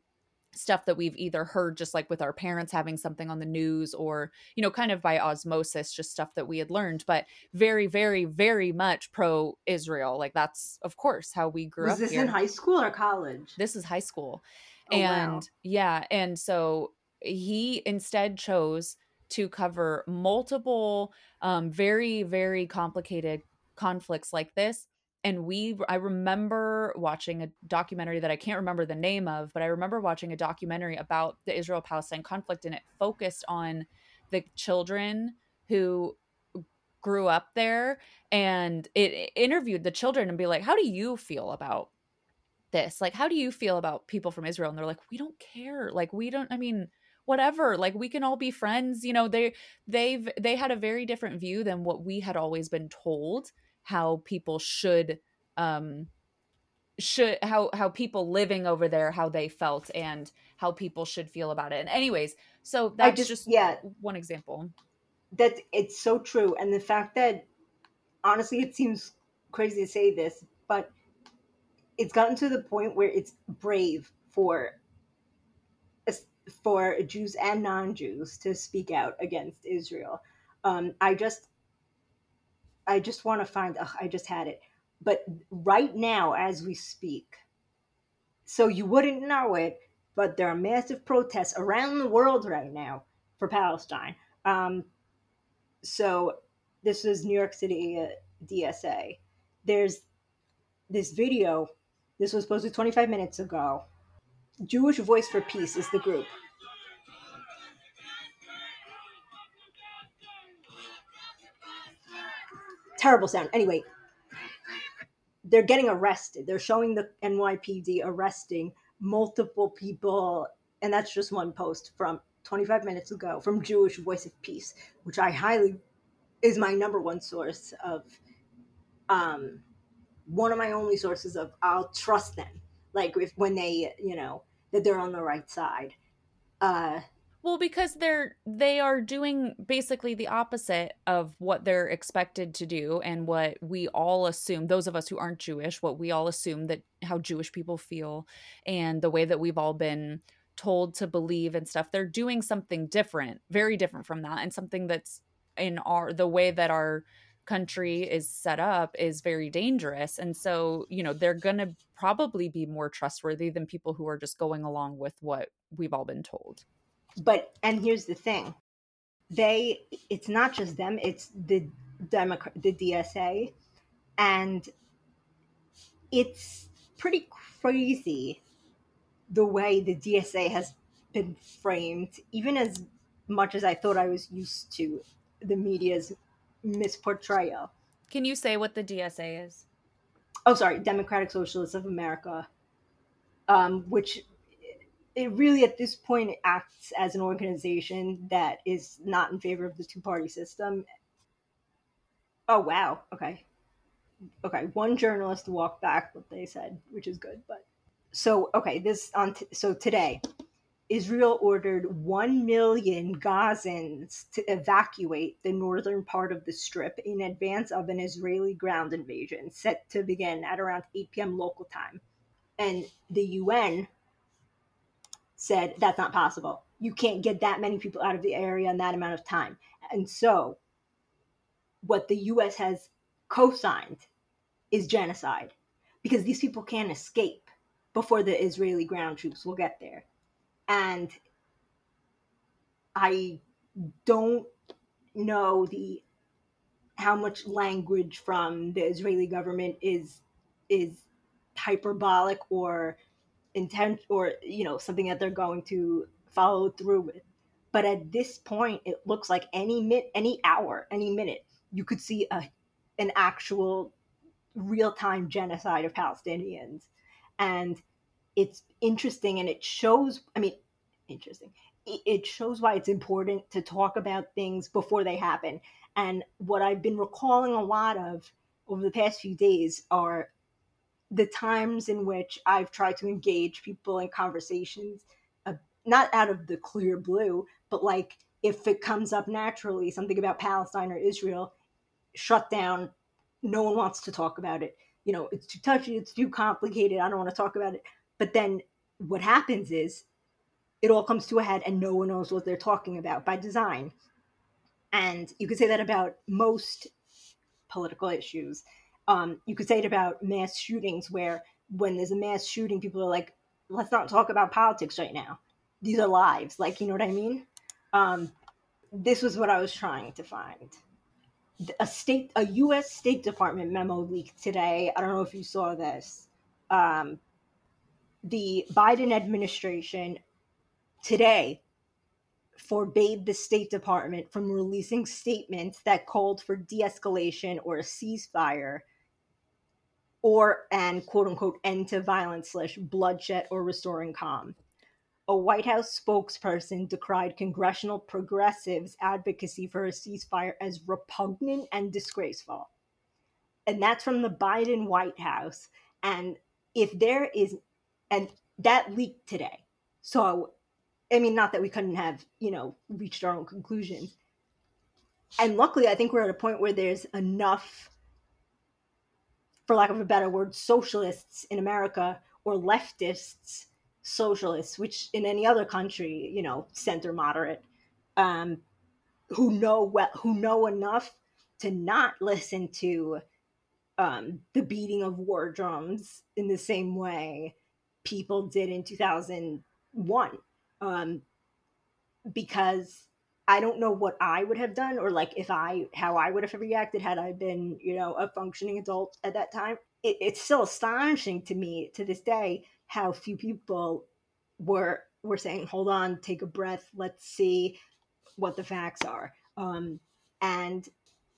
stuff that we've either heard just like with our parents having something on the news or you know kind of by osmosis just stuff that we had learned but very very very much pro israel like that's of course how we grew Was up this here. in high school or college this is high school oh, and wow. yeah and so he instead chose to cover multiple um, very very complicated conflicts like this and we i remember watching a documentary that i can't remember the name of but i remember watching a documentary about the israel palestine conflict and it focused on the children who grew up there and it interviewed the children and be like how do you feel about this? Like how do you feel about people from israel? And they're like we don't care. Like we don't i mean whatever. Like we can all be friends. You know they they've they had a very different view than what we had always been told how people should um should how how people living over there how they felt and how people should feel about it. And anyways so that's just, just yeah. one example. That it's so true. And the fact that honestly it seems crazy to say this but it's gotten to the point where it's brave for for Jews and non-Jews to speak out against Israel. Um, I just I just want to find, ugh, I just had it. But right now, as we speak, so you wouldn't know it, but there are massive protests around the world right now for Palestine. Um, so this is New York City uh, DSA. There's this video. This was posted 25 minutes ago. Jewish Voice for Peace is the group. Terrible sound. Anyway, they're getting arrested. They're showing the NYPD arresting multiple people, and that's just one post from 25 minutes ago from Jewish Voice of Peace, which I highly is my number one source of um one of my only sources of I'll trust them. Like if when they, you know, that they're on the right side. Uh well, because they're they are doing basically the opposite of what they're expected to do and what we all assume, those of us who aren't Jewish, what we all assume that how Jewish people feel and the way that we've all been told to believe and stuff. They're doing something different, very different from that. And something that's in our the way that our country is set up is very dangerous. And so you know they're going to probably be more trustworthy than people who are just going along with what we've all been told but and here's the thing. They it's not just them it's the democrat the dsa and it's pretty crazy the way the dsa has been framed even as much as i thought i was used to the media's misportrayal. Can you say what the dsa is? Oh, sorry, Democratic Socialists of America, um, which it really at this point acts as an organization that is not in favor of the two party system. Oh wow, okay, okay. One journalist walked back what they said, which is good. But so okay, this on t- so today, Israel ordered one million Gazans to evacuate the northern part of the Strip in advance of an Israeli ground invasion set to begin at around 8 p.m. local time, and the UN said that's not possible. You can't get that many people out of the area in that amount of time. And so, what the US has co signed is genocide because these people can't escape before the Israeli ground troops will get there. And I don't know the how much language from the Israeli government is is hyperbolic or intent or you know something that they're going to follow through with. But at this point it looks like any minute any hour any minute you could see a an actual real-time genocide of palestinians. And it's interesting and it shows i mean interesting. It shows why it's important to talk about things before they happen. And what i've been recalling a lot of over the past few days are the times in which I've tried to engage people in conversations, uh, not out of the clear blue, but like if it comes up naturally, something about Palestine or Israel, shut down. No one wants to talk about it. You know, it's too touchy, it's too complicated. I don't want to talk about it. But then what happens is it all comes to a head and no one knows what they're talking about by design. And you could say that about most political issues um, you could say it about mass shootings, where when there's a mass shooting, people are like, let's not talk about politics right now. These are lives. Like, you know what I mean? Um, this was what I was trying to find. A state, a U.S. State Department memo leaked today. I don't know if you saw this. Um, the Biden administration today forbade the State Department from releasing statements that called for de escalation or a ceasefire or an quote unquote end to violence slash bloodshed or restoring calm. A White House spokesperson decried congressional progressives' advocacy for a ceasefire as repugnant and disgraceful. And that's from the Biden White House. And if there is, and that leaked today. So, I mean, not that we couldn't have, you know, reached our own conclusions. And luckily, I think we're at a point where there's enough for lack of a better word, socialists in America or leftists socialists, which in any other country, you know, center moderate, um, who know well, who know enough to not listen to um, the beating of war drums in the same way people did in 2001, um, because I don't know what I would have done or like if I how I would have reacted had I been, you know, a functioning adult at that time. It, it's still astonishing to me to this day how few people were were saying, "Hold on, take a breath, let's see what the facts are." Um, and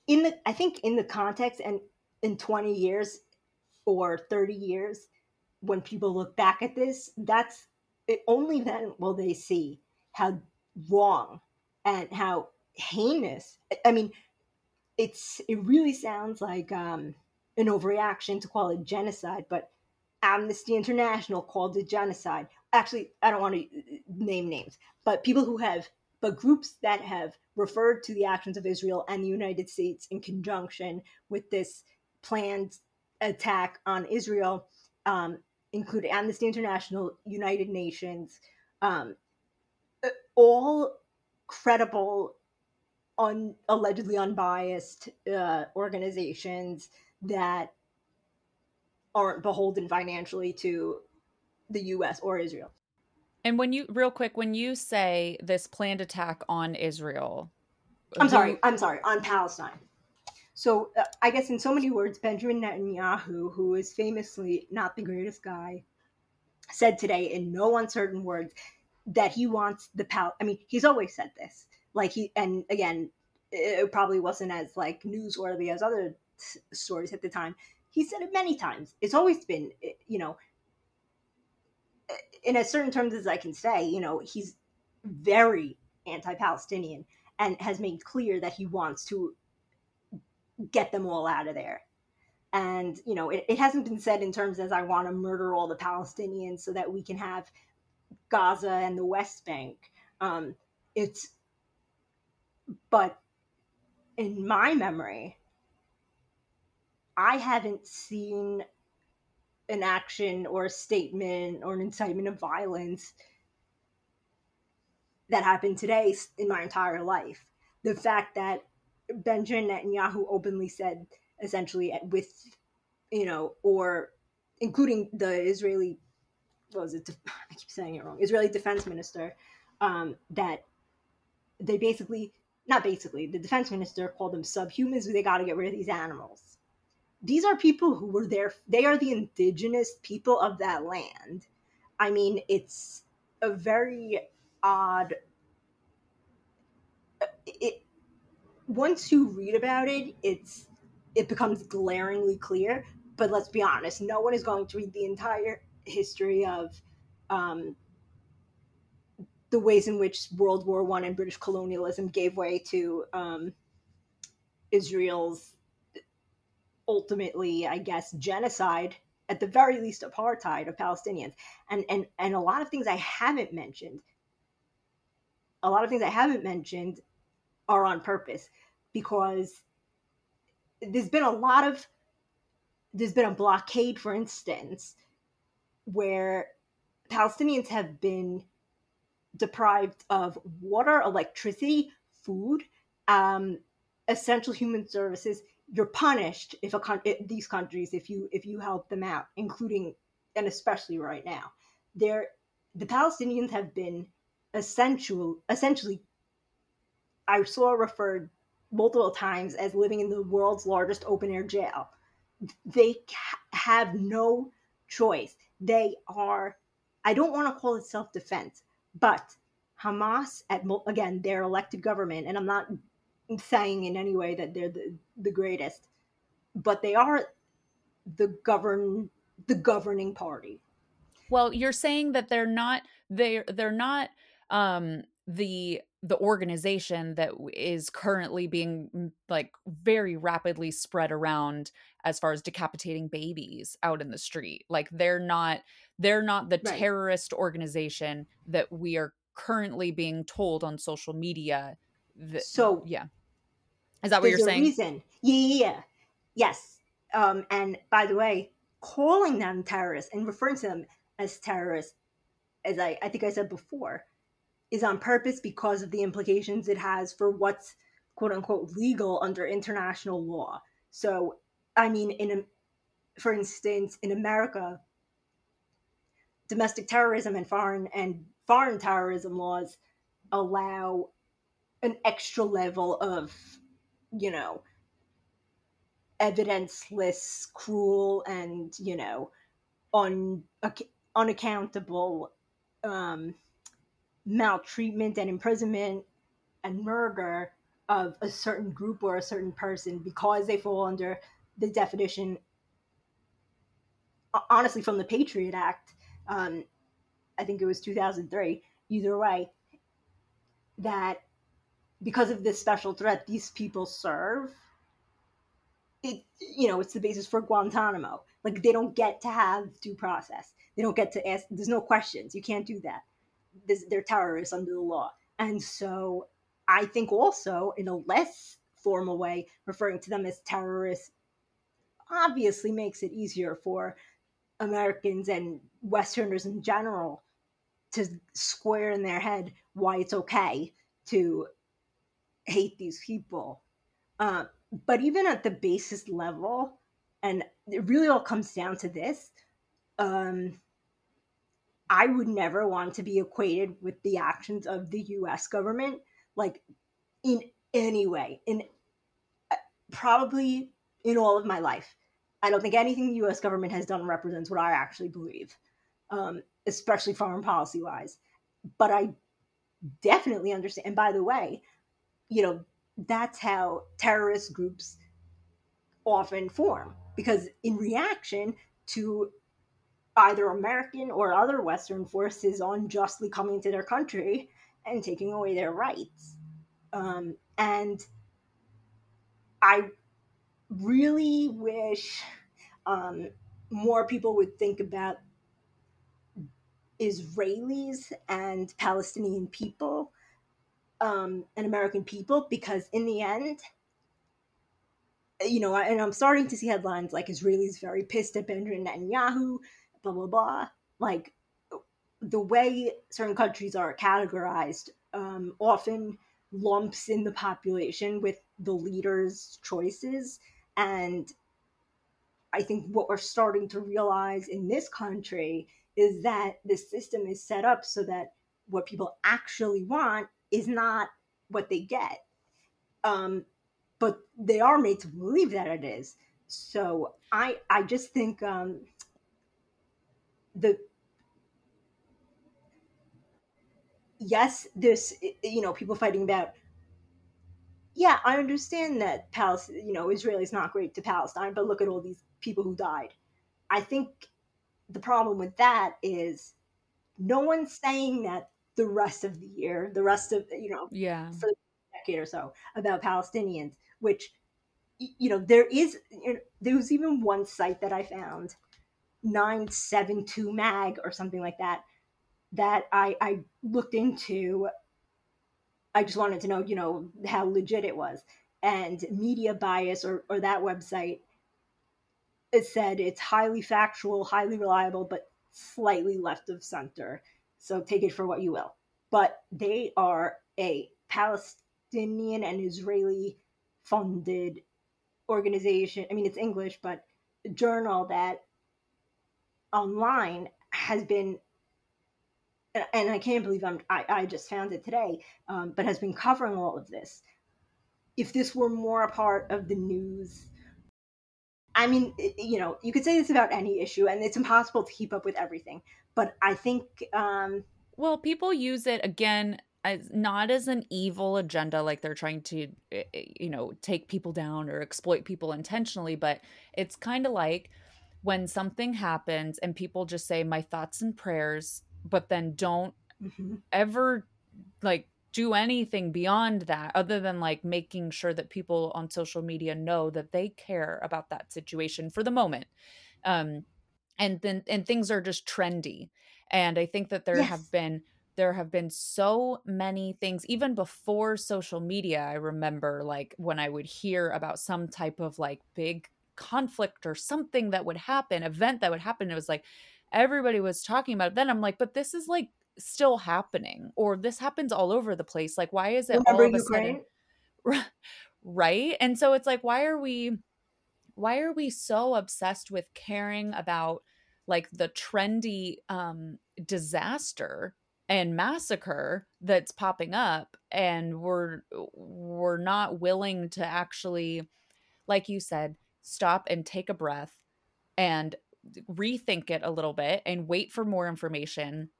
in the, I think in the context and in 20 years or 30 years, when people look back at this, that's it, only then will they see how wrong and how heinous. I mean, it's it really sounds like um, an overreaction to call it genocide, but Amnesty International called it genocide. Actually, I don't want to uh, name names, but people who have, but groups that have referred to the actions of Israel and the United States in conjunction with this planned attack on Israel um, include Amnesty International, United Nations, um, uh, all credible, un, allegedly unbiased uh, organizations that aren't beholden financially to the US or Israel. And when you, real quick, when you say this planned attack on Israel, I'm sorry, I'm sorry, on Palestine. So uh, I guess in so many words, Benjamin Netanyahu, who is famously not the greatest guy, said today in no uncertain words that he wants the pal. I mean, he's always said this. Like he, and again, it probably wasn't as like newsworthy as other t- stories at the time. he said it many times. It's always been, you know, in as certain terms as I can say, you know, he's very anti-Palestinian and has made clear that he wants to get them all out of there. And you know, it, it hasn't been said in terms as I want to murder all the Palestinians so that we can have Gaza and the West Bank. Um, it's, but in my memory, I haven't seen an action or a statement or an incitement of violence that happened today in my entire life. The fact that Benjamin Netanyahu openly said, essentially, with, you know, or including the Israeli, what was it? I keep saying it wrong. Israeli defense minister, um, that they basically, not basically, the defense minister called them subhumans. They got to get rid of these animals these are people who were there they are the indigenous people of that land i mean it's a very odd it once you read about it it's it becomes glaringly clear but let's be honest no one is going to read the entire history of um, the ways in which world war one and british colonialism gave way to um, israel's ultimately, I guess, genocide, at the very least, apartheid of Palestinians. And and and a lot of things I haven't mentioned. A lot of things I haven't mentioned are on purpose because there's been a lot of there's been a blockade, for instance, where Palestinians have been deprived of water, electricity, food, um, essential human services, you're punished if a con- these countries if you if you help them out including and especially right now. They're the palestinians have been essential essentially i saw referred multiple times as living in the world's largest open air jail. They have no choice they are i don't want to call it self-defense but hamas at again their elected government and i'm not saying in any way that they're the, the greatest, but they are the govern the governing party. Well, you're saying that they're not they're they're not um the the organization that is currently being mm, like very rapidly spread around as far as decapitating babies out in the street like they're not they're not the right. terrorist organization that we are currently being told on social media that, so yeah is that what you're saying? Reason. Yeah, yeah, yeah. Yes. Um, and by the way, calling them terrorists and referring to them as terrorists, as I, I think I said before, is on purpose because of the implications it has for what's quote unquote legal under international law. So, I mean, in a, for instance, in America, domestic terrorism and foreign and foreign terrorism laws allow an extra level of you know, evidenceless, cruel, and you know, un unaccountable um, maltreatment and imprisonment and murder of a certain group or a certain person because they fall under the definition honestly from the patriot act um, i think it was 2003 either way that because of this special threat these people serve it you know it's the basis for guantanamo. Like they don't get to have due process. They don't get to ask there's no questions. You can't do that this, they're terrorists under the law and so i think also in a less formal way referring to them as terrorists obviously makes it easier for americans and westerners in general to square in their head why it's okay to hate these people. Uh, but even at the basis level, and it really all comes down to this, um, I would never want to be equated with the actions of the US government, like in any way, in uh, probably in all of my life. I don't think anything the US government has done represents what I actually believe, um, especially foreign policy wise. But I definitely understand. And by the way, you know, that's how terrorist groups often form because in reaction to either American or other Western forces unjustly coming to their country and taking away their rights. Um, and I really wish um, more people would think about Israelis and Palestinian people um, and American people because, in the end, you know, and I'm starting to see headlines like Israelis very pissed at Benjamin Netanyahu, blah, blah, blah. Like the way certain countries are categorized um, often lumps in the population with the leaders' choices. And I think what we're starting to realize in this country is that the system is set up so that what people actually want is not what they get. Um, but they are made to believe that it is. So I I just think um, the yes, there's you know people fighting about. Yeah, I understand that Palestine, you know, Israel is not great to Palestine, but look at all these people who died. I think the problem with that is no one's saying that the rest of the year, the rest of you know, yeah, for a decade or so about Palestinians, which you know there is you know, there was even one site that I found 972 mag or something like that that I, I looked into. I just wanted to know, you know, how legit it was. And media bias or, or that website, it said it's highly factual, highly reliable, but slightly left of center. So take it for what you will. But they are a Palestinian and Israeli funded organization. I mean, it's English, but journal that online has been and I can't believe I'm, I, I just found it today, um, but has been covering all of this. If this were more a part of the news, I mean, you know, you could say this about any issue, and it's impossible to keep up with everything. But I think, um, well, people use it again as not as an evil agenda, like they're trying to, you know, take people down or exploit people intentionally, but it's kind of like when something happens and people just say my thoughts and prayers but then don't mm-hmm. ever like do anything beyond that other than like making sure that people on social media know that they care about that situation for the moment um and then and things are just trendy and i think that there yes. have been there have been so many things even before social media i remember like when i would hear about some type of like big conflict or something that would happen event that would happen it was like everybody was talking about it then i'm like but this is like still happening or this happens all over the place like why is it Remember all of a Ukraine? sudden right and so it's like why are we why are we so obsessed with caring about like the trendy um disaster and massacre that's popping up and we're we're not willing to actually like you said stop and take a breath and rethink it a little bit and wait for more information.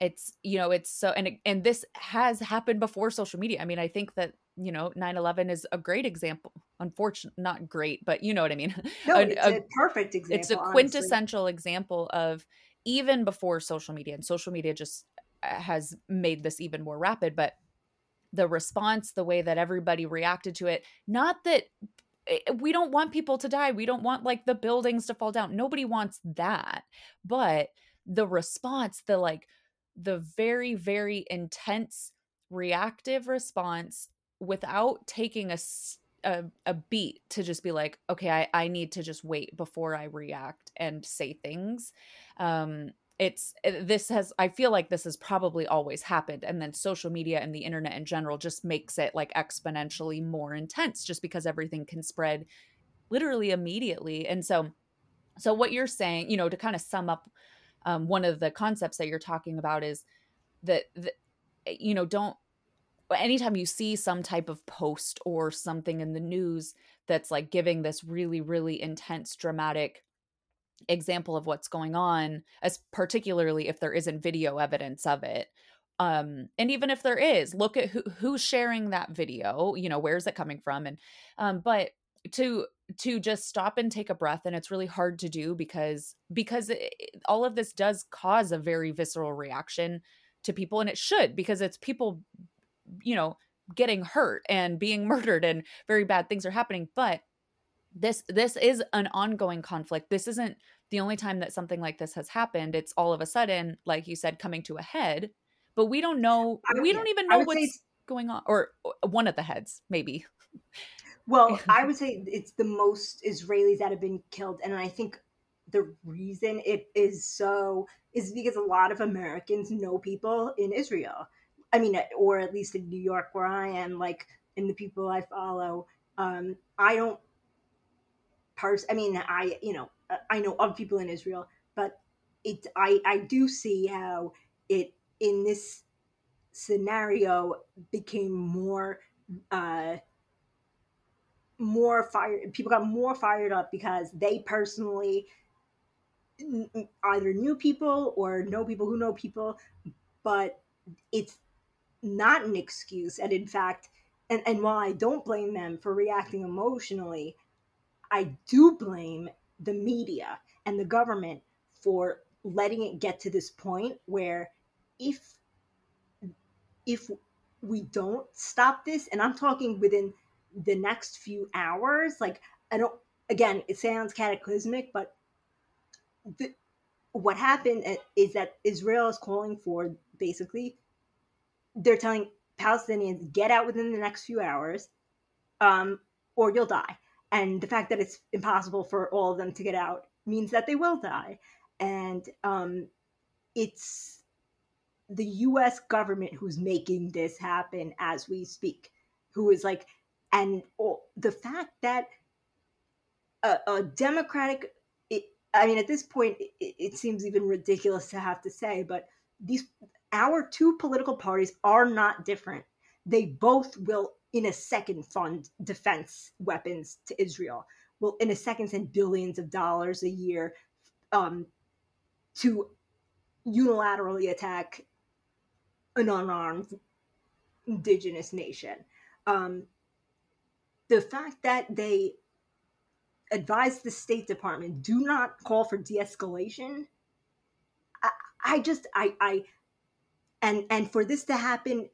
It's you know it's so and and this has happened before social media. I mean i think that you know 9-11 is a great example unfortunately not great but you know what i mean. No, a, it's a, a, perfect example it's a quintessential honestly. example of even before social media and social media just uh, has made this even more rapid but the response the way that everybody reacted to it not that we don't want people to die. We don't want like the buildings to fall down. Nobody wants that. But the response, the like, the very, very intense reactive response without taking a, a, a beat to just be like, okay, I, I need to just wait before I react and say things. Um, it's eh, this has i feel like this has probably always happened and then social media and the internet in general just makes it like exponentially more intense just because everything can spread literally immediately and so so what you're saying you know to kind of sum up um, one of the concepts that you're talking about is that, that eh, you know don't anytime you see some type of post or something in the news that's like giving this really really intense dramatic example of what's going on as particularly if there isn't video evidence of it um and even if there is look at who who's sharing that video you know where's it coming from and um but to to just stop and take a breath and it's really hard to do because because it, all of this does cause a very visceral reaction to people and it should because it's people you know getting hurt and being murdered and very bad things are happening but this this is an ongoing conflict. This isn't the only time that something like this has happened. It's all of a sudden like you said coming to a head but we don't know we don't even know what's going on or one of the heads maybe. Well i would say it's the most israelis that have been killed and i think the reason it is so is because a lot of americans know people in israel. I mean or at least in new york where i am like and the people i follow um, i don't i mean i you know i know of people in israel but it i i do see how it in this scenario became more uh more fired people got more fired up because they personally either knew people or know people who know people but it's not an excuse. And in fact and, and while i don't blame them for reacting emotionally i do blame the media and the government for letting it get to this point where if if we don't stop this and i'm talking within the next few hours like i don't again it sounds cataclysmic but the, what happened is that israel is calling for basically they're telling palestinians get out within the next few hours um, or you'll die and the fact that it's impossible for all of them to get out means that they will die and um, it's the US government who's making this happen as we speak, who is like, and oh, the fact that a, a Democratic, it, I mean, at this point, it, it seems even ridiculous to have to say, but these, our two political parties are not different. They both will, in a second, fund defense weapons to Israel. Will, in a second, send billions of dollars a year um, to unilaterally attack an unarmed indigenous nation. Um, the fact that they advised the State Department do not call for de-escalation, I, I just I I and and for this to happen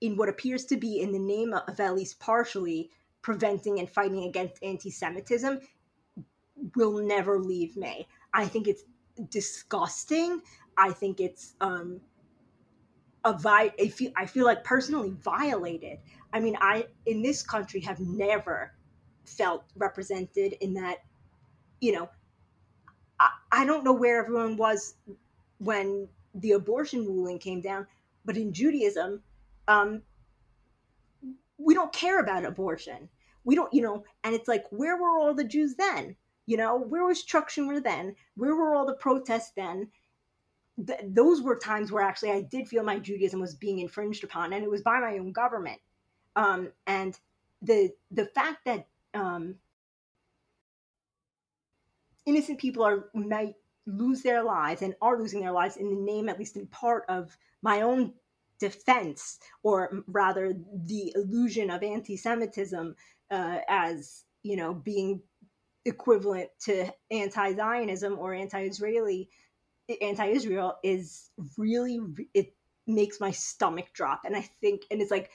in what appears to be in the name of at least partially preventing and fighting against anti-Semitism will never leave me. I think it's disgusting. I think it's um, a vi- I feel I feel like personally violated. I mean, I in this country have never felt represented in that. You know, I, I don't know where everyone was when the abortion ruling came down, but in Judaism, um, we don't care about abortion. We don't, you know, and it's like, where were all the Jews then? You know, where was Chuck Schumer then? Where were all the protests then? th- those were times where actually I did feel my Judaism was being infringed upon, and it was by my own government. Um, and the the fact that um, innocent people are might lose their lives and are losing their lives in the name, at least in part, of my own defense, or rather the illusion of anti-Semitism uh, as you know being equivalent to anti-Zionism or anti-Israeli anti-Israel is really it makes my stomach drop, and I think, and it's like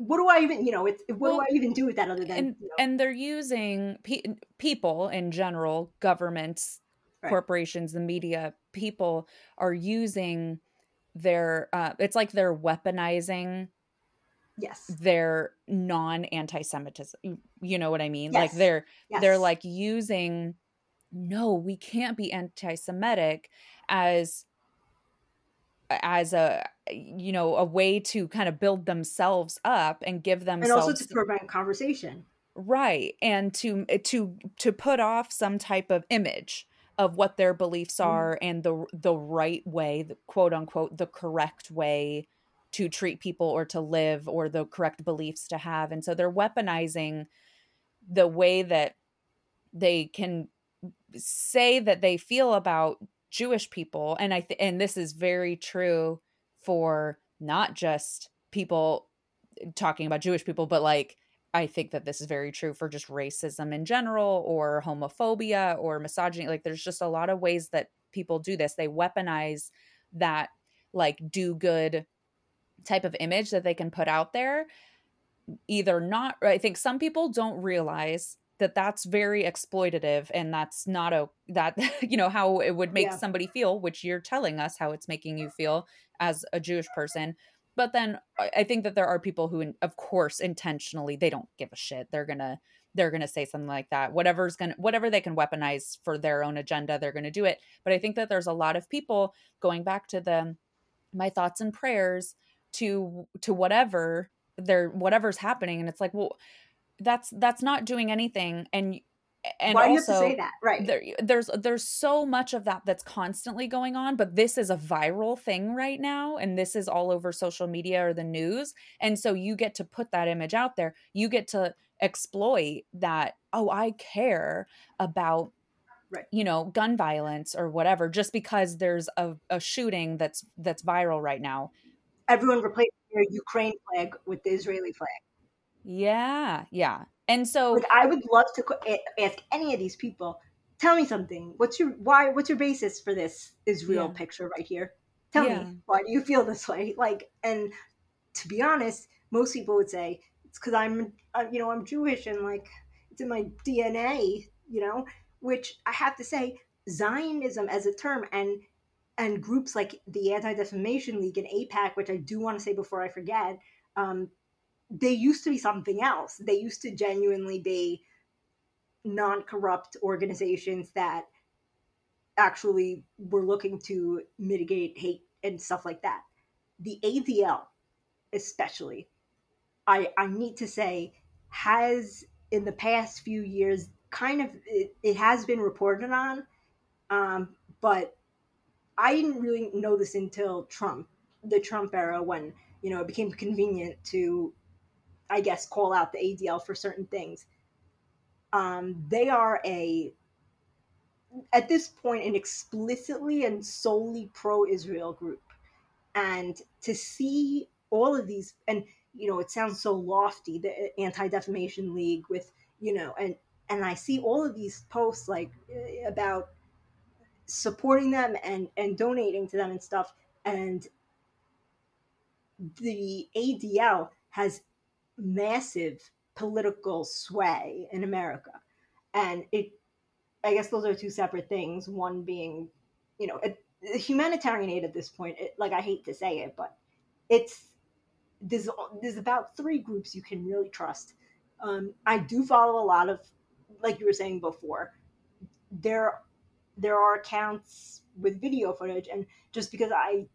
what do I even, you know, it's what well, do I even do with that other than, and, you know? and they're using pe- people in general, governments, right. corporations, the media, people are using their, uh, it's like they're weaponizing yes their non anti-semitism you know what i mean yes. like they're yes. they're like using no, we can't be anti-Semitic as as a you know a way to kind of build themselves up and give themselves and also to prevent conversation right and to to to put off some type of image of what their beliefs mm. are mm. and the the right way the quote unquote the correct way to treat people or to live or the correct beliefs to have and so they're weaponizing the way that they can say that they feel about Jewish people and I th- and this is very true for not just people talking about Jewish people but like I think that this is very true for just racism in general or homophobia or misogyny. Like there's just a lot of ways that people do this. They weaponize that like do good type of image that they can put out there. Either not, I think some people don't realize that that's very exploitative and that's not a that you know how it would make yeah. somebody feel which you're telling us how it's making you feel as a jewish person but then i think that there are people who of course intentionally they don't give a shit. They're gonna they're gonna say something like that. Whatever's gonna whatever they can weaponize for their own agenda they're gonna do it. But i think that there's a lot of people going back to the my thoughts and prayers to to whatever they're whatever's happening. And it's like well that's that's not doing anything. And and Why also, say that? Right. There, there's there's so much of that that's constantly going on, but this is a viral thing right now, and this is all over social media or the news, and so you get to put that image out there. You get to exploit that. Oh, I care about. Right. you know gun violence or whatever just because there's a, a shooting that's that's viral right now everyone replaced their ukraine flag with the israeli flag yeah yeah and so like, I would love to ask any of these people, tell me something. What's your why? What's your basis for this Israel yeah. picture right here? Tell yeah. me why do you feel this way? Like, and to be honest, most people would say it's because I'm, uh, you know, I'm Jewish and like it's in my DNA, you know. Which I have to say, Zionism as a term and and groups like the Anti Defamation League and AIPAC, which I do want to say before I forget, um, they used to be something else. They used to genuinely be non corrupt organizations that actually were looking to mitigate hate and stuff like that. The ADL, especially, I, I need to say, has in the past few years kind of it, it has been reported on, um, but I didn't really know this until Trump, the Trump era, when you know it became convenient to I guess, call out the ADL for certain things. Um, they are a, at this point, an explicitly and solely pro Israel group. And to see all of these, and, you know, it sounds so lofty, the Anti Defamation League with, you know, and, and I see all of these posts like eh, about supporting them and, and donating to them and stuff. And the ADL has massive political sway in America. And it, I guess those are two separate things. One being, you know, a, humanitarian aid at this point, it, like I hate to say it, but it's, there's, there's about three groups you can really trust. Um, I do follow a lot of, like you were saying before, there, there are accounts with video footage, and just because I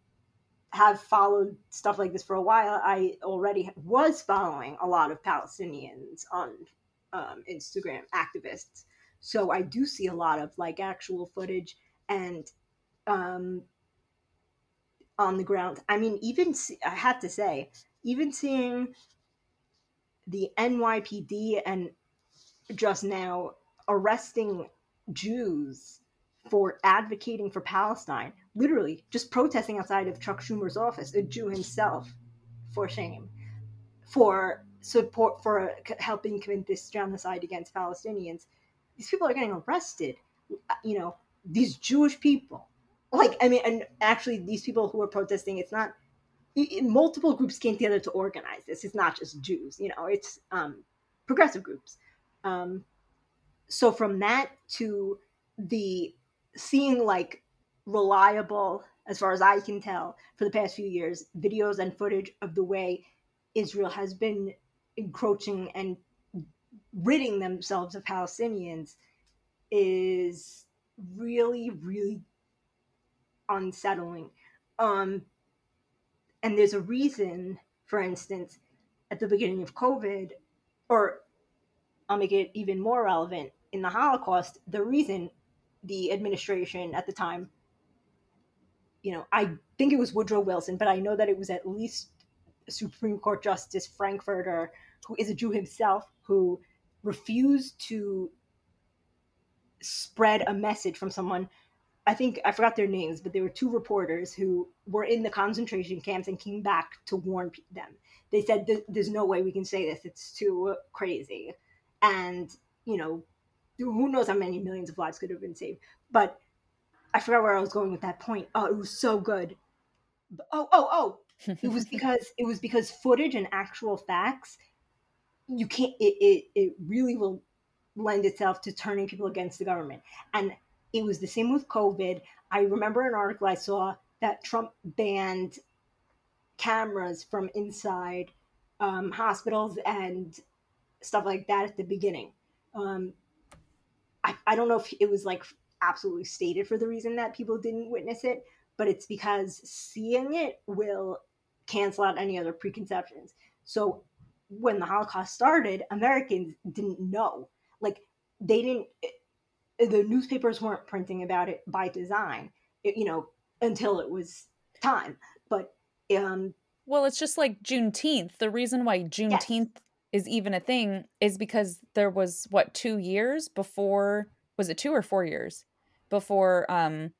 have followed stuff like this for a while. I already was following a lot of Palestinians on um, Instagram activists, so I do see a lot of like actual footage and um, on the ground. I mean, even see, I have to say, even seeing the NYPD and just now arresting Jews for advocating for Palestine, literally just protesting outside of Chuck Schumer's office, a Jew himself, for shame, for support for helping commit this genocide against Palestinians. These people are getting arrested. You know, these Jewish people. Like, I mean, and actually, these people who are protesting, it's not multiple groups came together to organize this. It's not just Jews, you know, it's um, progressive groups. Um, so from that to the seeing like reliable, as far as I can tell, for the past few years, videos and footage of the way Israel has been encroaching and ridding themselves of Palestinians is really, really unsettling. Um, and there's a reason, for instance, at the beginning of COVID, or I'll make it even more relevant in the Holocaust, the reason the administration at the time, you know, I think it was Woodrow Wilson, but I know that it was at least Supreme Court Justice Frankfurter, who is a Jew himself, who refused to spread a message from someone I think I forgot their names, but there were two reporters who were in the concentration camps and came back to warn them. They said, "There's no way we can say this; it's too crazy." And you know, who knows how many millions of lives could have been saved? But I forgot where I was going with that point. Oh, it was so good. Oh, oh, oh! it was because it was because footage and actual facts. You can't. It it, it really will lend itself to turning people against the government. And it was the same with COVID. I remember an article I saw that Trump banned cameras from inside um, hospitals and stuff like that at the beginning. Um, I, I don't know if it was like absolutely stated for the reason that people didn't witness it, but it's because seeing it will cancel out any other preconceptions. So when the Holocaust started, Americans didn't know like they didn't eh, the newspapers weren't printing about it by design it, you know until it was time but um well it's just like juneteenth the reason why juneteenth yes. is even a thing is because there was what two years before was it two or four years before um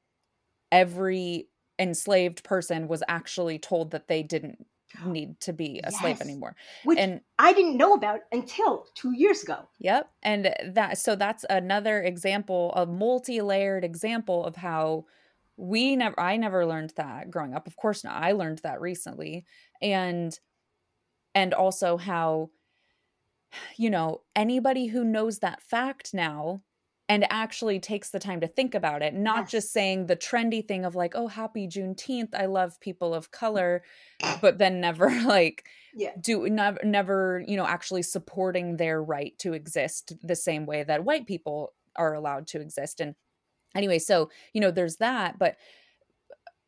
every enslaved person was actually told that they didn't need to be a yes. slave anymore. Which and I didn't know about until two years ago. Yep. And that so that's another example, a multi-layered example of how we never I never learned that growing up. Of course not. I learned that recently. And and also how you know, anybody who knows that fact now and actually takes the time to think about it, not yes. just saying the trendy thing of like, oh, happy Juneteenth, I love people of color, but then never like yeah. do never never, you know, actually supporting their right to exist the same way that white people are allowed to exist. And anyway, so you know, there's that, but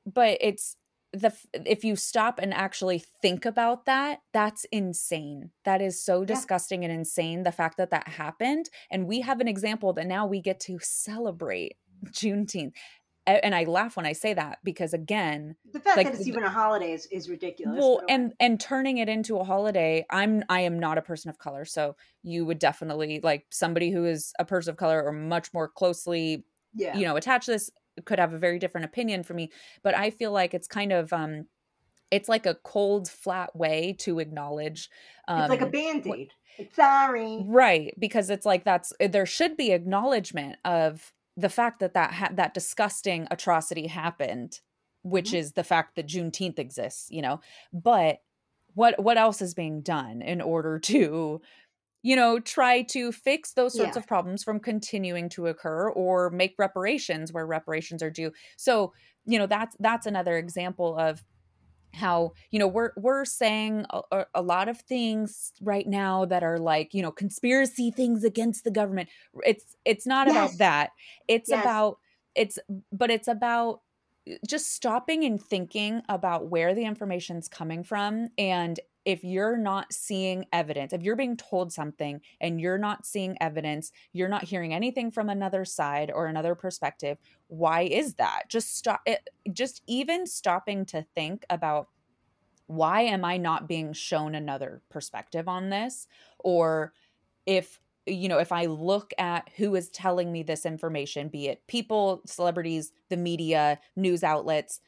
but it's the if you stop and actually think about that that's insane that is so disgusting yeah. and insane the fact that that happened and we have an example that now we get to celebrate juneteenth and I laugh when I say that because again, the fact like, that it's even a holiday is, is ridiculous. Well, and and turning it into a holiday, I'm I am not a person of color, so you would definitely like somebody who is a person of color or much more closely, yeah. you know, attached to this could have a very different opinion for me but i feel like it's kind of um it's like a cold flat way to acknowledge um, it's like a um, band-aid what, sorry right because it's like that's eh, there should be acknowledgement of the fact that that ha- that disgusting atrocity happened which mm-hmm. is the fact that juneteenth exists you know but what what else is being done in order to you know, try to fix those sorts yeah. of problems from continuing to occur or make reparations where reparations are due. So, you know, that's that's another example of how you know we're we're saying a, a, lot of things right now that are like you know conspiracy things against the government it's it's not yes. about that it's yes. about it's but it's about uh, just stopping and thinking about where the information's coming from and if you're not seeing evidence, if you're being told something and you're not seeing evidence, you're not hearing anything from another side or another perspective, why is that? Just stop it, eh, just even stopping to think about why am I not being shown another perspective on this? Or if you know, if I look at who is telling me this information, be it people, celebrities, the media, news outlets,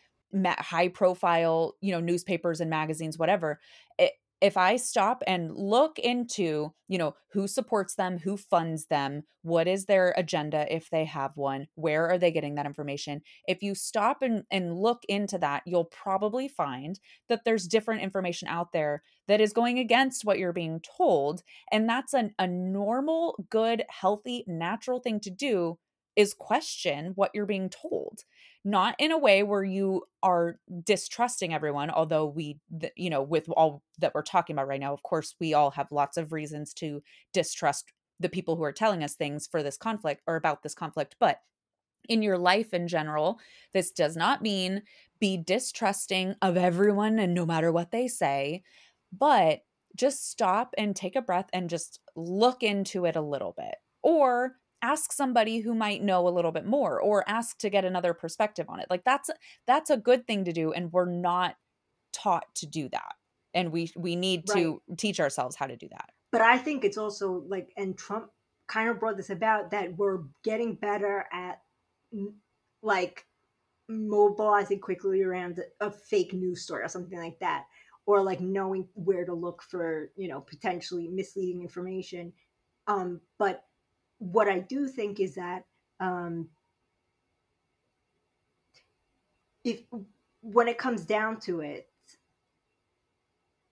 high profile, you know, newspapers and magazines, whatever, it, if I stop and look into, you know, who supports them, who funds them, what is their agenda if they have one, where are they getting that information? If you stop and, and look into that, you'll probably find that there's different information out there that is going against what you're being told. And that's an, a normal, good, healthy, natural thing to do is question what you're being told not in a way where you are distrusting everyone although we you know with all that we're talking about right now of course we all have lots of reasons to distrust the people who are telling us things for this conflict or about this conflict but in your life in general this does not mean be distrusting of everyone and no matter what they say but just stop and take a breath and just look into it a little bit or ask somebody who might know a little bit more or ask to get another perspective on it. Like that's that's a good thing to do and we're not taught to do that. And we we need right. to teach ourselves how to do that. But i think it's also like and trump kind of brought this about that we're getting better at like mobilizing quickly around a fake news story or something like that or like knowing where to look for you know potentially misleading information. Um, but what i do think is that um, if when it comes down to it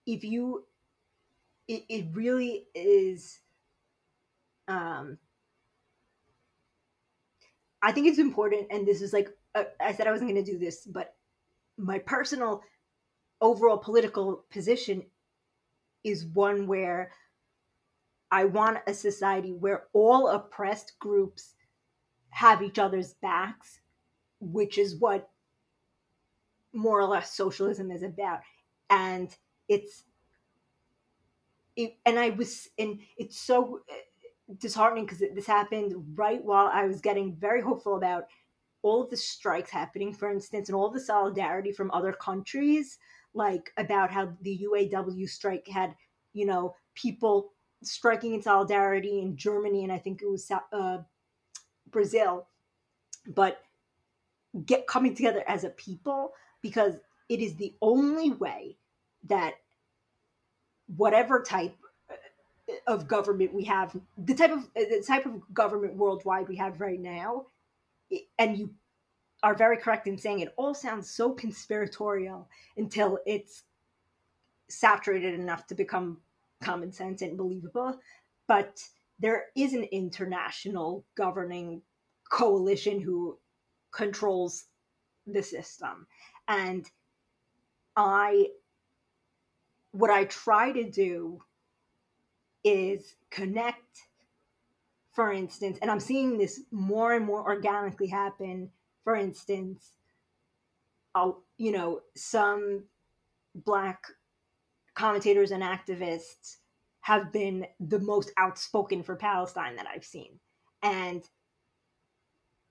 if you it, it really is um i think it's important and this is like uh, i said i wasn't going to do this but my personal overall political position is one where i want a society where all oppressed groups have each other's backs which is what more or less socialism is about. And it's it, and i was and it's so disheartening because this happened right while i was getting very hopeful about all of the strikes happening for instance and all the solidarity from other countries like about how the uaw strike had you know people striking in solidarity in germany and i think it was uh, brazil. But get coming together as a people because it is the only way that whatever type of government we have, the type of the type of government worldwide we have right now, and you are very correct in saying it all sounds so conspiratorial until it's saturated enough to become common sense and believable. But there is an international governing coalition who controls the system. And I, what I try to do is connect, for instance, and I'm seeing this more and more organically happen. For instance, I'll, you know, some black commentators and activists have been the most outspoken for Palestine that I've seen. And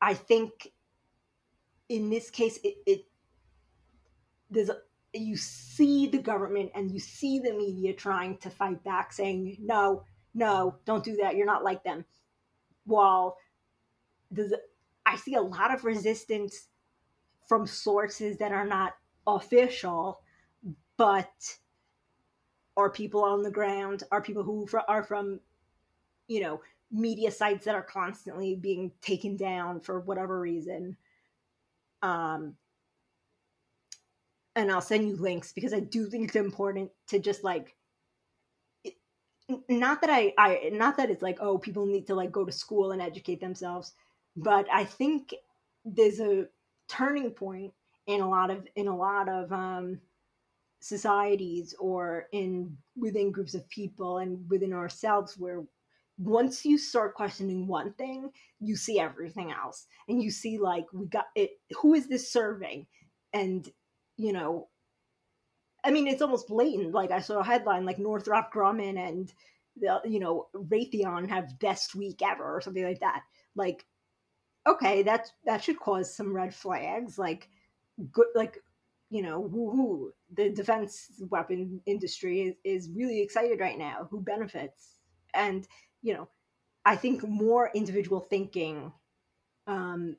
I think in this case, it, it there's a, you see the government and you see the media trying to fight back, saying no, no, don't do that. You're not like them. While there's, I see a lot of resistance from sources that are not official, but are people on the ground, are people who are from, you know, media sites that are constantly being taken down for whatever reason? Um, and I'll send you links because I do think it's important to just like not that I I not that it's like oh people need to like go to school and educate themselves, but I think there's a turning point in a lot of in a lot of um, societies or in within groups of people and within ourselves where once you start questioning one thing, you see everything else. And you see, like, we got it. Who is this serving? And, you know, I mean, it's almost blatant. Like, I saw a headline like Northrop Grumman and, the, you know, Raytheon have best week ever or something like that. Like, okay, that that should cause some red flags. Like, good, like, you know, woohoo, the defense weapon industry is, is really excited right now. Who benefits? And you know, I think more individual thinking um,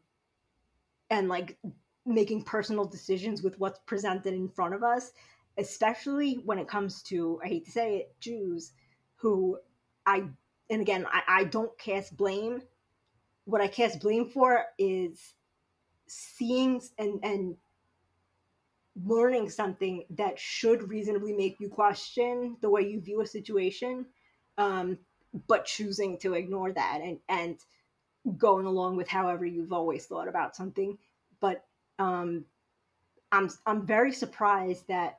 and like making personal decisions with what's presented in front of us, especially when it comes to, I hate to say it, Jews who I, and again, I, I don't cast blame. What I cast blame for is seeing and, and learning something that should reasonably make you question the way you view a situation. Um, but choosing to ignore that and and going along with however you've always thought about something but um i'm i'm very surprised that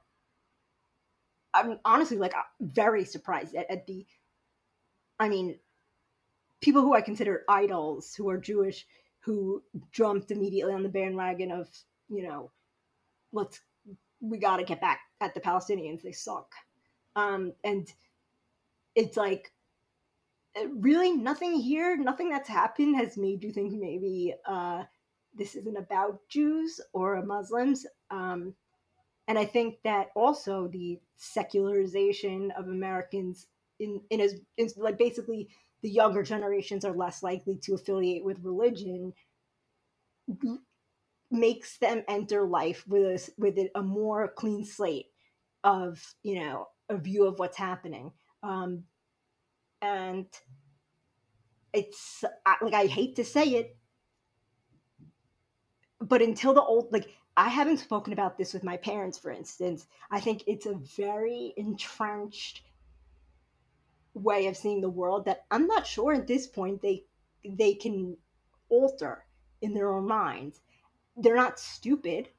i'm honestly like very surprised at, at the i mean people who i consider idols who are jewish who jumped immediately on the bandwagon of you know let's we got to get back at the palestinians they suck um and it's like uh, really nothing here, nothing that's happened has made you think maybe uh, this isn't about Jews or Muslims. Um, and I think that also the secularization of Americans in in as in, like basically the younger generations are less likely to affiliate with religion makes them enter life with a, with a more clean slate of you know a view of what's happening. Um, and it's like i hate to say it but until the old like i haven't spoken about this with my parents for instance. I think it's a very entrenched way of seeing the world that i'm not sure at this point they they can alter in their own minds they're not stupid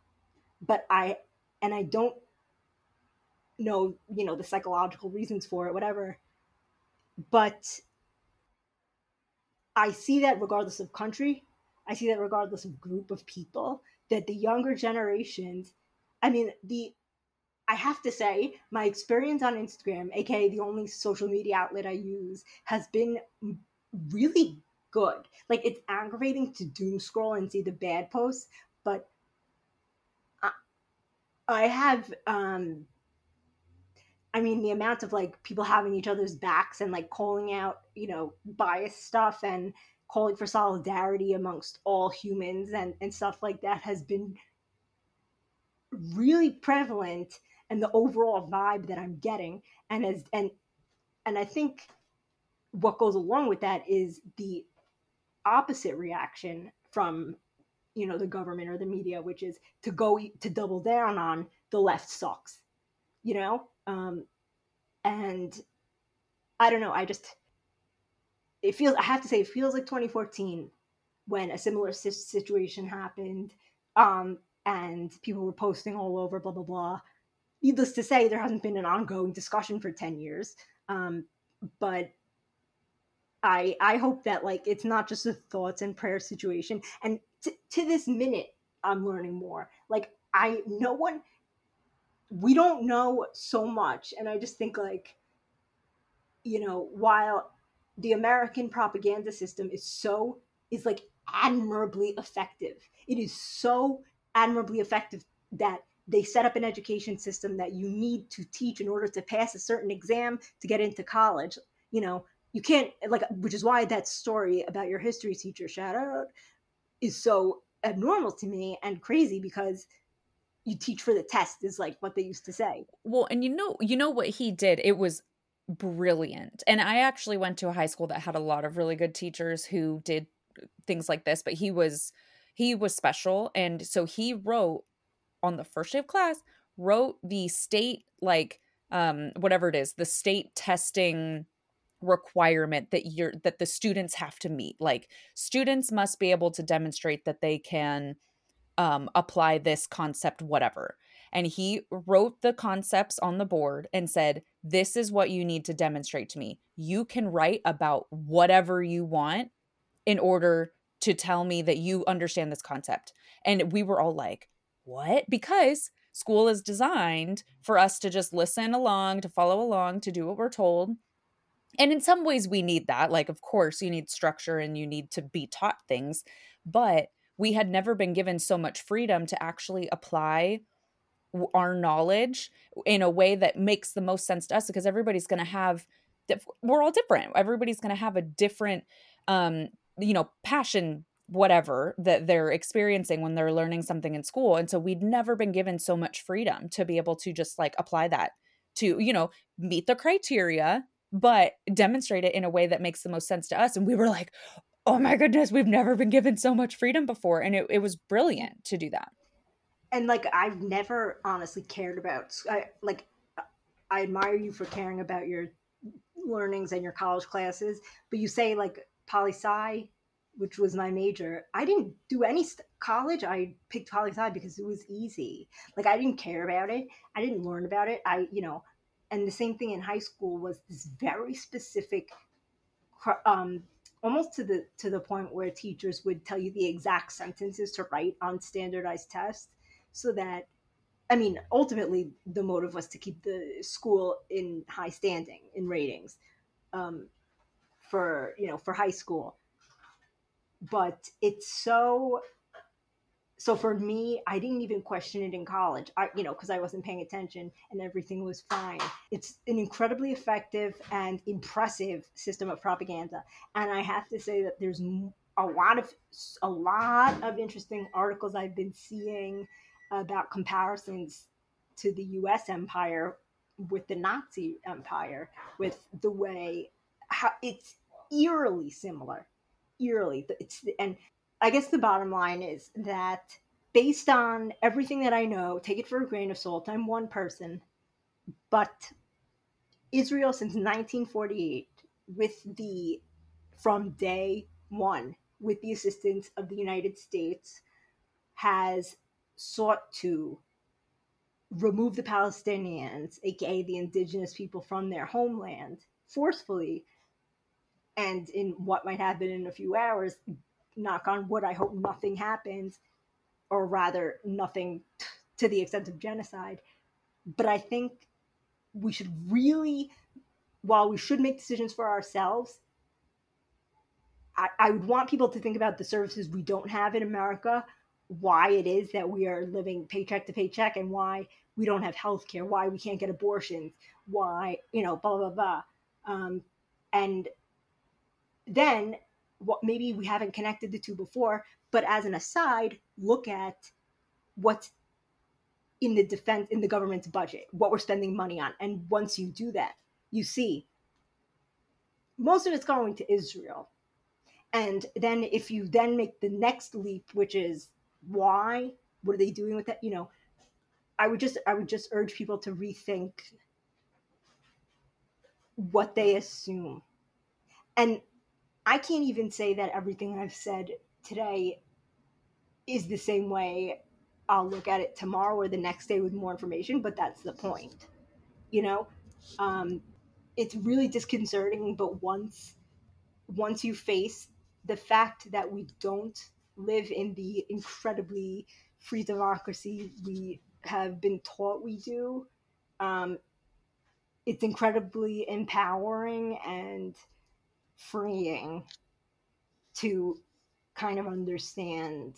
but i and i don't know you know the psychological reasons for it whatever. But i see that regardless of country i see that regardless of group of people that the younger generations i mean the i have to say my experience on instagram aka the only social media outlet i use has been really good. Like it's aggravating to doom scroll and see the bad posts but I, I have um I mean, the amount of like people having each other's backs and like calling out, you know, bias stuff and calling for solidarity amongst all humans and, and stuff like that has been really prevalent and the overall vibe that I'm getting. And as and and I think what goes along with that is the opposite reaction from you know the government or the media which is to go to double down on the left sucks you know um and i don't know i just it feels i have to say it feels like 2014 when a similar situation happened um and people were posting all over blah blah blah needless to say there hasn't been an ongoing discussion for 10 years um but I I hope that like it's not just a thoughts and prayer situation. And t- to this minute, I'm learning more. Like I no one we don't know so much, and I just think like you know while the American propaganda system is so is like admirably effective. It is so admirably effective that they set up an education system that you need to teach in order to pass a certain exam to get into college. You know, you can't like which is why that story about your history teacher shout out is so abnormal to me and crazy because you teach for the test is like what they used to say. Well and you know you know what he did? It was brilliant. And i actually went to a high school that had a lot of really good teachers who did things like this but he was he was special. And so he wrote on the first day of class wrote the state like um whatever it is the state testing requirement that you're that the students have to meet like students must be able to demonstrate that they can um, apply this concept whatever. And he wrote the concepts on the board and said this is what you need to demonstrate to me. You can write about whatever you want in order to tell me that you understand this concept. And we were all like what? Because school is designed for us to just listen along to follow along to do what we're told and in some ways we need that like of course you need structure and you need to be taught things but we had never been given so much freedom to actually apply our knowledge in a way that makes the most sense to us because everybody's going to have we're all different. Everybody's going to have a different um you know passion whatever that they're experiencing when they're learning something in school and so we'd never been given so much freedom to be able to just like apply that to you know meet the criteria but demonstrate it in a way that makes the most sense to us. And we were like, oh my goodness, we've never been given so much freedom before. And it, it was brilliant to do that. And like, I've never honestly cared about, I, like, I admire you for caring about your learnings and your college classes, but you say like poli sci, which was my major. I didn't do any st- college. I picked poli sci because it was easy. Like I didn't care about it. I didn't learn about it. I, you know, and the same thing in high school was this very specific um, almost to the to the point where teachers would tell you the exact sentences to write on standardized tests so that i mean ultimately the motive was to keep the school in high standing in ratings um, for you know for high school. But it's so so for me i didn't even question it in college i you know because i wasn't paying attention and everything was fine it's an incredibly effective and impressive system of propaganda and i have to say that there's a lot of a lot of interesting articles I've been seeing about comparisons to the U.S. empire with the Nazi empire, with the way how it's eerily similar, eerily. It's and I guess the bottom line is that based on everything that I know, take it for a grain of salt. I'm one person, but Israel since 1948, with the from day one, with the assistance of the United States, has sought to remove the Palestinians, aka the indigenous people, from their homeland forcefully. And in what might happen in a few hours, knock on wood, I hope nothing happens, or rather, nothing t- to the extent of genocide. But I think we should really, while we should make decisions for ourselves, I, I would want people to think about the services we don't have in America, why it is that we are living paycheck to paycheck, and why we don't have health care, why we can't get abortions, why, you know, blah, blah, blah. Um, and then what maybe we haven't connected the two before, but as an aside, look at what's in the defense in the government's budget, what we're spending money on. And once you do that, you see most of it's going to Israel. And then if you then make the next leap, which is why, what are they doing with that? You know, I would just I would just urge people to rethink what they assume. And I can't even say that everything I've said today is the same way I'll look at it tomorrow or the next day with more information, but that's the point. You know, um, it's really disconcerting, but once once you face the fact that we don't live in the incredibly free democracy we have been taught we do, um, it's incredibly empowering and freeing to kind of understand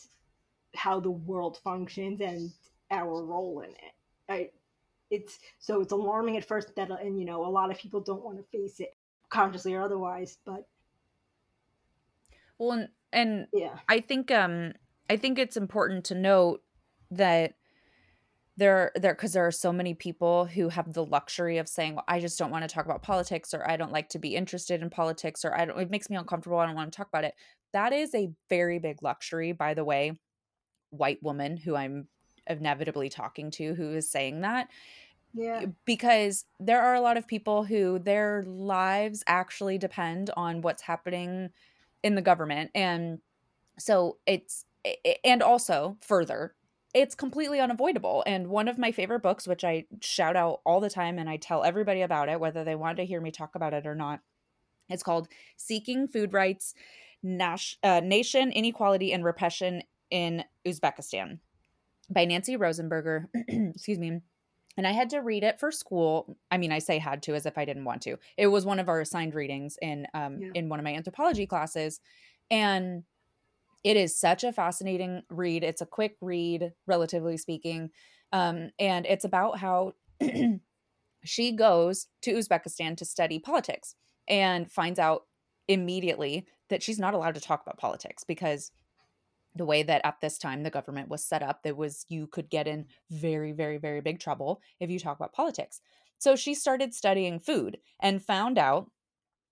how the world functions and our role in it. I, it's so it's alarming at first that and you know a lot of people don't want to face it consciously or otherwise, but well, and, and yeah, I think um I think it's important to note that there there because there are so many people who have the luxury of saying well, i just don't want to talk about politics or i don't like to be interested in politics or i don't it makes me uncomfortable i don't want to talk about it. That is a very big luxury by the way white woman who i'm inevitably talking to who is saying that yeah. because there are a lot of people who their lives actually depend on what's happening in the government and so it's and also further it's completely unavoidable. And one of my favorite books, which I shout out all the time and I tell everybody about it, whether they want to hear me talk about it or not, it's called Seeking Food Rights Nash, uh, Nation, Inequality, and Repression in Uzbekistan by Nancy Rosenberger. Excuse me. And I had to read it for school. I mean, I say had to as if I didn't want to. It was one of our assigned readings in um, yeah. in one of my anthropology classes, and it is such a fascinating read. It's a quick read, relatively speaking. Um, and it's about how she goes to Uzbekistan to study politics and finds out immediately that she's not allowed to talk about politics because the way that at this time the government was set up that was you could get in very very very big trouble if you talk about politics so she started studying food and found out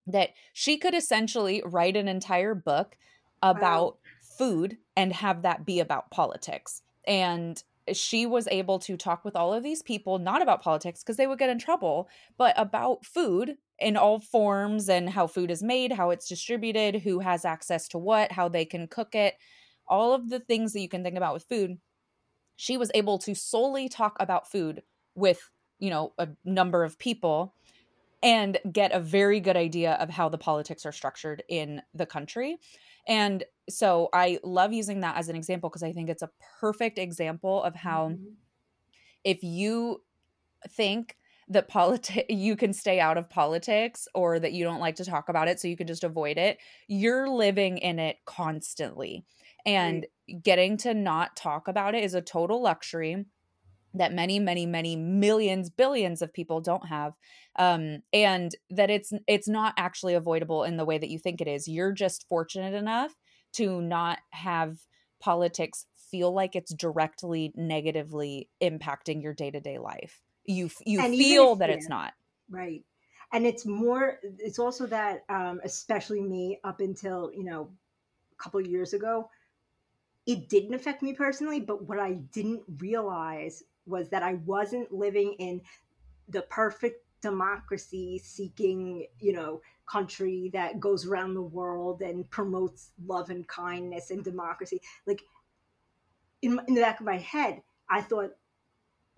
that she could essentially write an entire book about food and have that be about politics. And she was able to talk with all of these people, not about politics because they would get in trouble, but about food in all forms and how food is made, how it's distributed, who has access to what, how they can cook it, all of the things that you can think about with food. She was able to solely talk about food with, you know, a number of people and get a very good idea of how the politics are structured in the country. And so I love using that as an example because I think it's a perfect example of how mm-hmm. if you think that politics you can stay out of politics or that you don't like to talk about it so you can just avoid it you're living in it constantly and right. getting to not talk about it is a total luxury that many many many millions billions of people don't have um, and that it's it's not actually avoidable in the way that you think it is. You're just fortunate enough to not have politics feel like it's directly negatively impacting your day-to-day life. You you and feel that it's not. Right. And it's more it's also that um especially me up until you know a couple years ago it didn't affect me personally but what i didn't realize was that i wasn't living in the perfect democracy seeking you know country that goes around the world and promotes love and kindness and democracy. Like in, in the back of my head i thought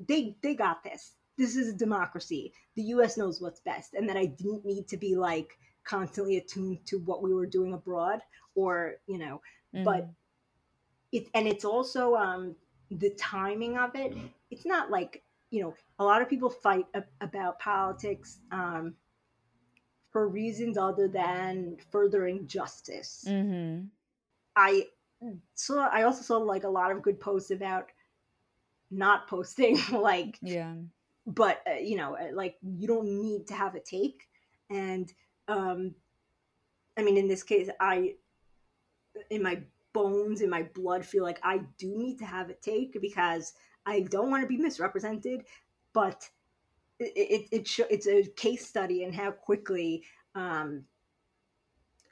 they they got this. This is a democracy. The us knows what's best and that i didn't need to be like constantly attuned to what we were doing abroad or you know mm. but it and it's also um the timing of it it's not like you know a lot of people fight a, about politics um for reasons other than furthering justice. Mm-hmm. i saw i also saw like a lot of good posts about not posting like yeah. but uh, you know uh, like you don't need to have a take. And um i mean in this case i in my bones in my blood feel like i do need to have a take because i don't want to be misrepresented but it, it, it it's a case study in how quickly um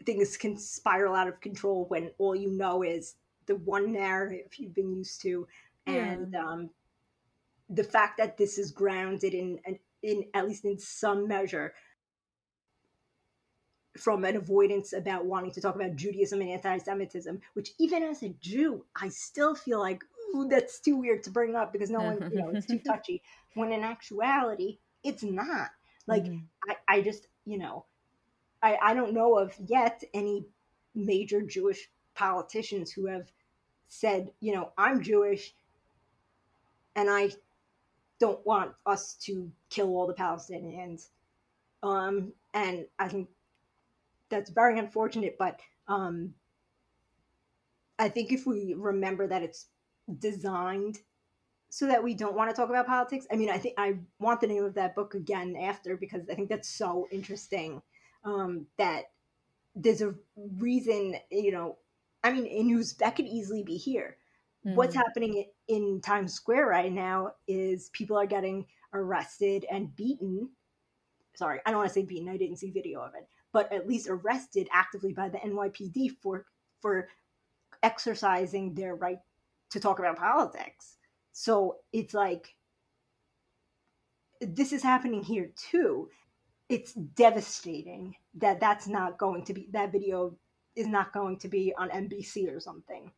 things can spiral out of control when all you know is the one narrative you've been used to and yeah. um the fact that this is grounded in, in, in at least in some measure from an avoidance about wanting to talk about Judaism and anti-Semitism, which even as a Jew, I still feel like that's too weird to bring up because no one, you know, it's too touchy. When in actuality, it's not. Like mm-hmm. I, I just, you know, I, I don't know of yet any major Jewish politicians who have said, you know, I'm Jewish and I don't want us to kill all the Palestinians. Um, and I think that's very unfortunate, but um, I think if we remember that it's designed so that we don't want to talk about politics. I mean, I think I want the name of that book again after because I think that's so interesting um, that there's a reason, you know, I mean, in news that could easily be here. Mm-hmm. What's happening in Times Square right now is people are getting arrested and beaten. Sorry, I don't want to say beaten. I didn't see video of it, but at least arrested actively by the NYPD for for exercising their right to talk about politics. So it's like this is happening here too. It's devastating that that's not going to be that video is not going to be on NBC or something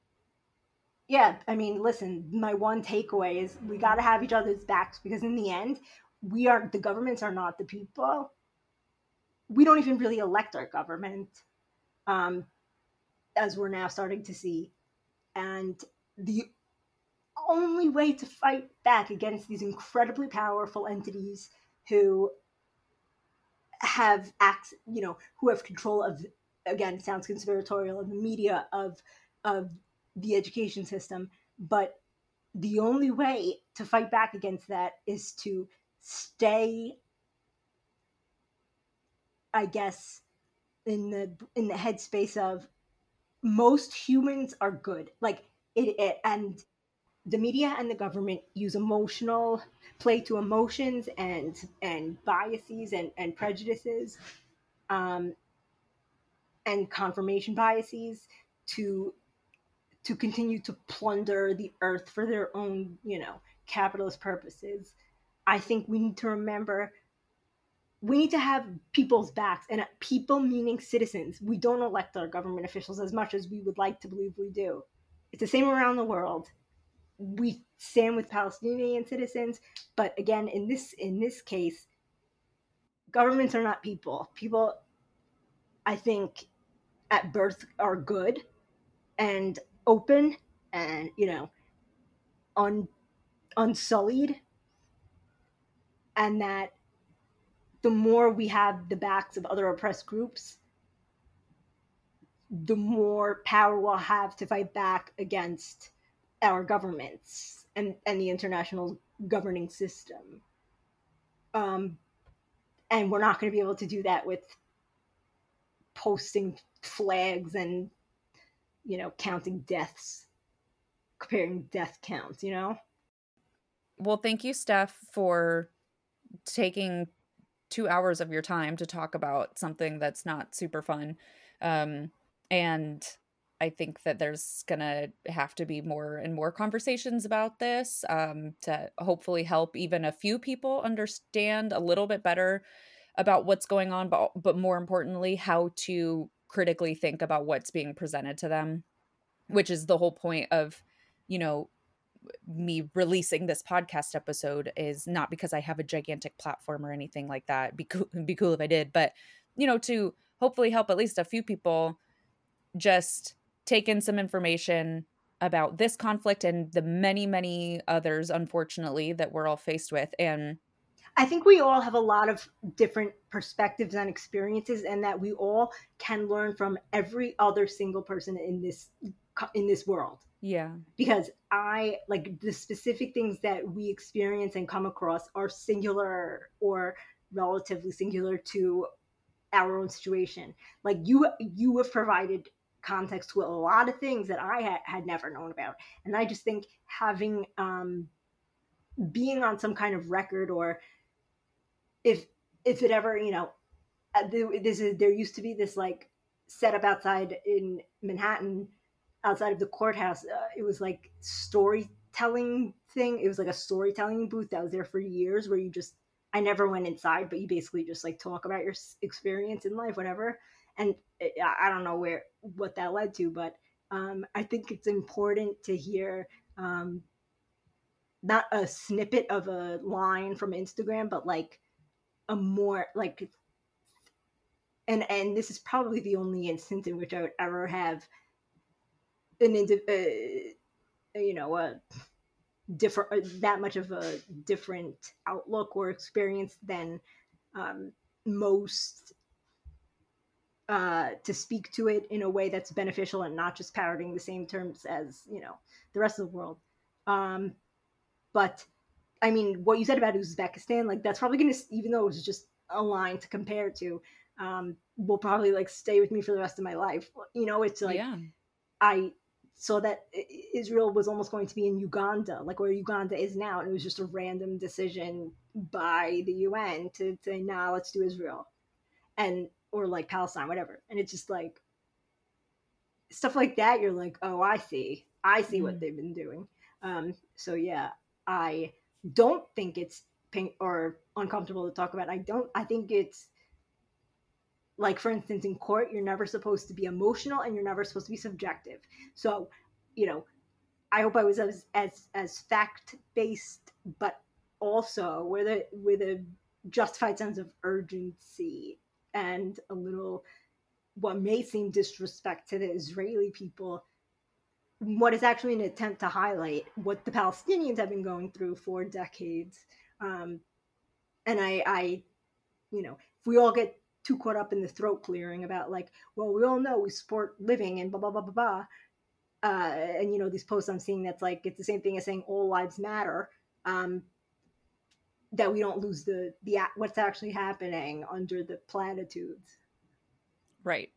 yeah, I mean, listen, my one takeaway is we got to have each other's backs because in the end, we are the governments are not the people. We don't even really elect our government, um, as we're now starting to see, and the only way to fight back against these incredibly powerful entities who have acts, you know, who have control of again sounds conspiratorial of the media of of the education system. But the only way to fight back against that is to stay, I guess, in the in the headspace of most humans are good. Like it, it and the media and the government use emotional play to emotions and and biases and and prejudices um, and confirmation biases to to continue to plunder the earth for their own, you know, capitalist purposes. I think we need to remember we need to have people's backs and people meaning citizens. We don't elect our government officials as much as we would like to believe we do. It's the same around the world. We stand with Palestinian citizens, but again, in this in this case, governments are not people. People, I think, at birth are good, and open and you know un unsullied and that the more we have the backs of other oppressed groups the more power we'll have to fight back against our governments and, and the international governing system um, and we're not going to be able to do that with posting flags and you know, counting deaths, comparing death counts, you know? Well, thank you, Steff, for taking two hours of your time to talk about something that's not super fun. Um, and I think that there's gonna have to be more and more conversations about this um, to hopefully help even a few people understand a little bit better about what's going on, but but more importantly, how to critically think about what's being presented to them, which is the whole point of, you know, me releasing this podcast episode is not because I have a gigantic platform or anything like that. Be cool, be cool if I did, but you know, to hopefully help at least a few people just take in some information about this conflict and the many, many others, unfortunately, that we're all faced with. And I think we all have a lot of different perspectives and experiences, and that we all can learn from every other single person in this in this world. Yeah. Because I like the specific things that we experience and come across are singular or relatively singular to our own situation. Like you you have provided context to a lot of things that I had, had never known about. And I just think having um being on some kind of record or if if it ever, you know, uh, this is there used to be this like setup outside in Manhattan outside of the courthouse. Uh, it was like storytelling thing. It was like a storytelling booth that was there for years, where you just I never went inside, but you basically just like talk about your experience in life, whatever. And it, I don't know where what that led to, but um, I think it's important to hear um, not a snippet of a line from Instagram, but like a more like and and this is probably the only instance in which I would ever have an uh, you know a different uh, that much of a different outlook or experience than um, most uh, to speak to it in a way that's beneficial and not just parroting the same terms as you know the rest of the world um, but i mean what you said about uzbekistan like that's probably gonna even though it was just a line to compare to um, will probably like stay with me for the rest of my life you know it's like yeah. i so that Israel was almost going to be in Uganda, like where Uganda is now, and it was just a random decision by the UN to say, "Nah, let's do Israel," and or like Palestine, whatever. And it's just like stuff like that. You're like, "Oh, I see, I see mm what they've been doing." Um, so yeah, I don't think it's pain or uncomfortable to talk about. I don't. I think it's like for instance in court you're never supposed to be emotional and you're never supposed to be subjective. So you know i hope i was as as, as fact based but also with a with a justified sense of urgency and a little what may seem disrespect to the israeli people. What is actually an attempt to highlight what the palestinians have been going through for decades. Um, and i i you know if we all get too caught up in the throat clearing about like, well, we all know we support living and blah blah blah blah blah. Uh, and you know these posts I'm seeing that's like it's the same thing as saying all lives matter. Um, that we don't lose the the what's actually happening under the platitudes. Right.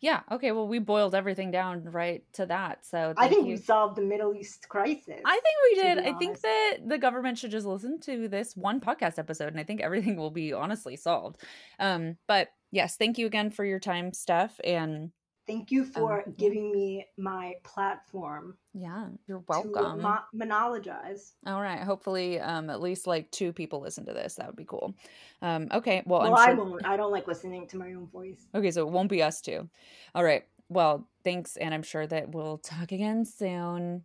Yeah. Okay. Well, we boiled everything down right to that. So I think you. we solved the Middle East crisis. I think we did. I think that the government should just listen to this one podcast episode, and I think everything will be honestly solved. Um, but yes, thank you again for your time, Steff, and Thank you for um, giving me my platform. Yeah, you're welcome. To monologize. All right. Hopefully, um, at least like two people listen to this. That would be cool. Um, okay. Well, well sure... I won't. I don't like listening to my own voice. Okay, so it won't be us two. All right. Well, thanks, and I'm sure that we'll talk again soon.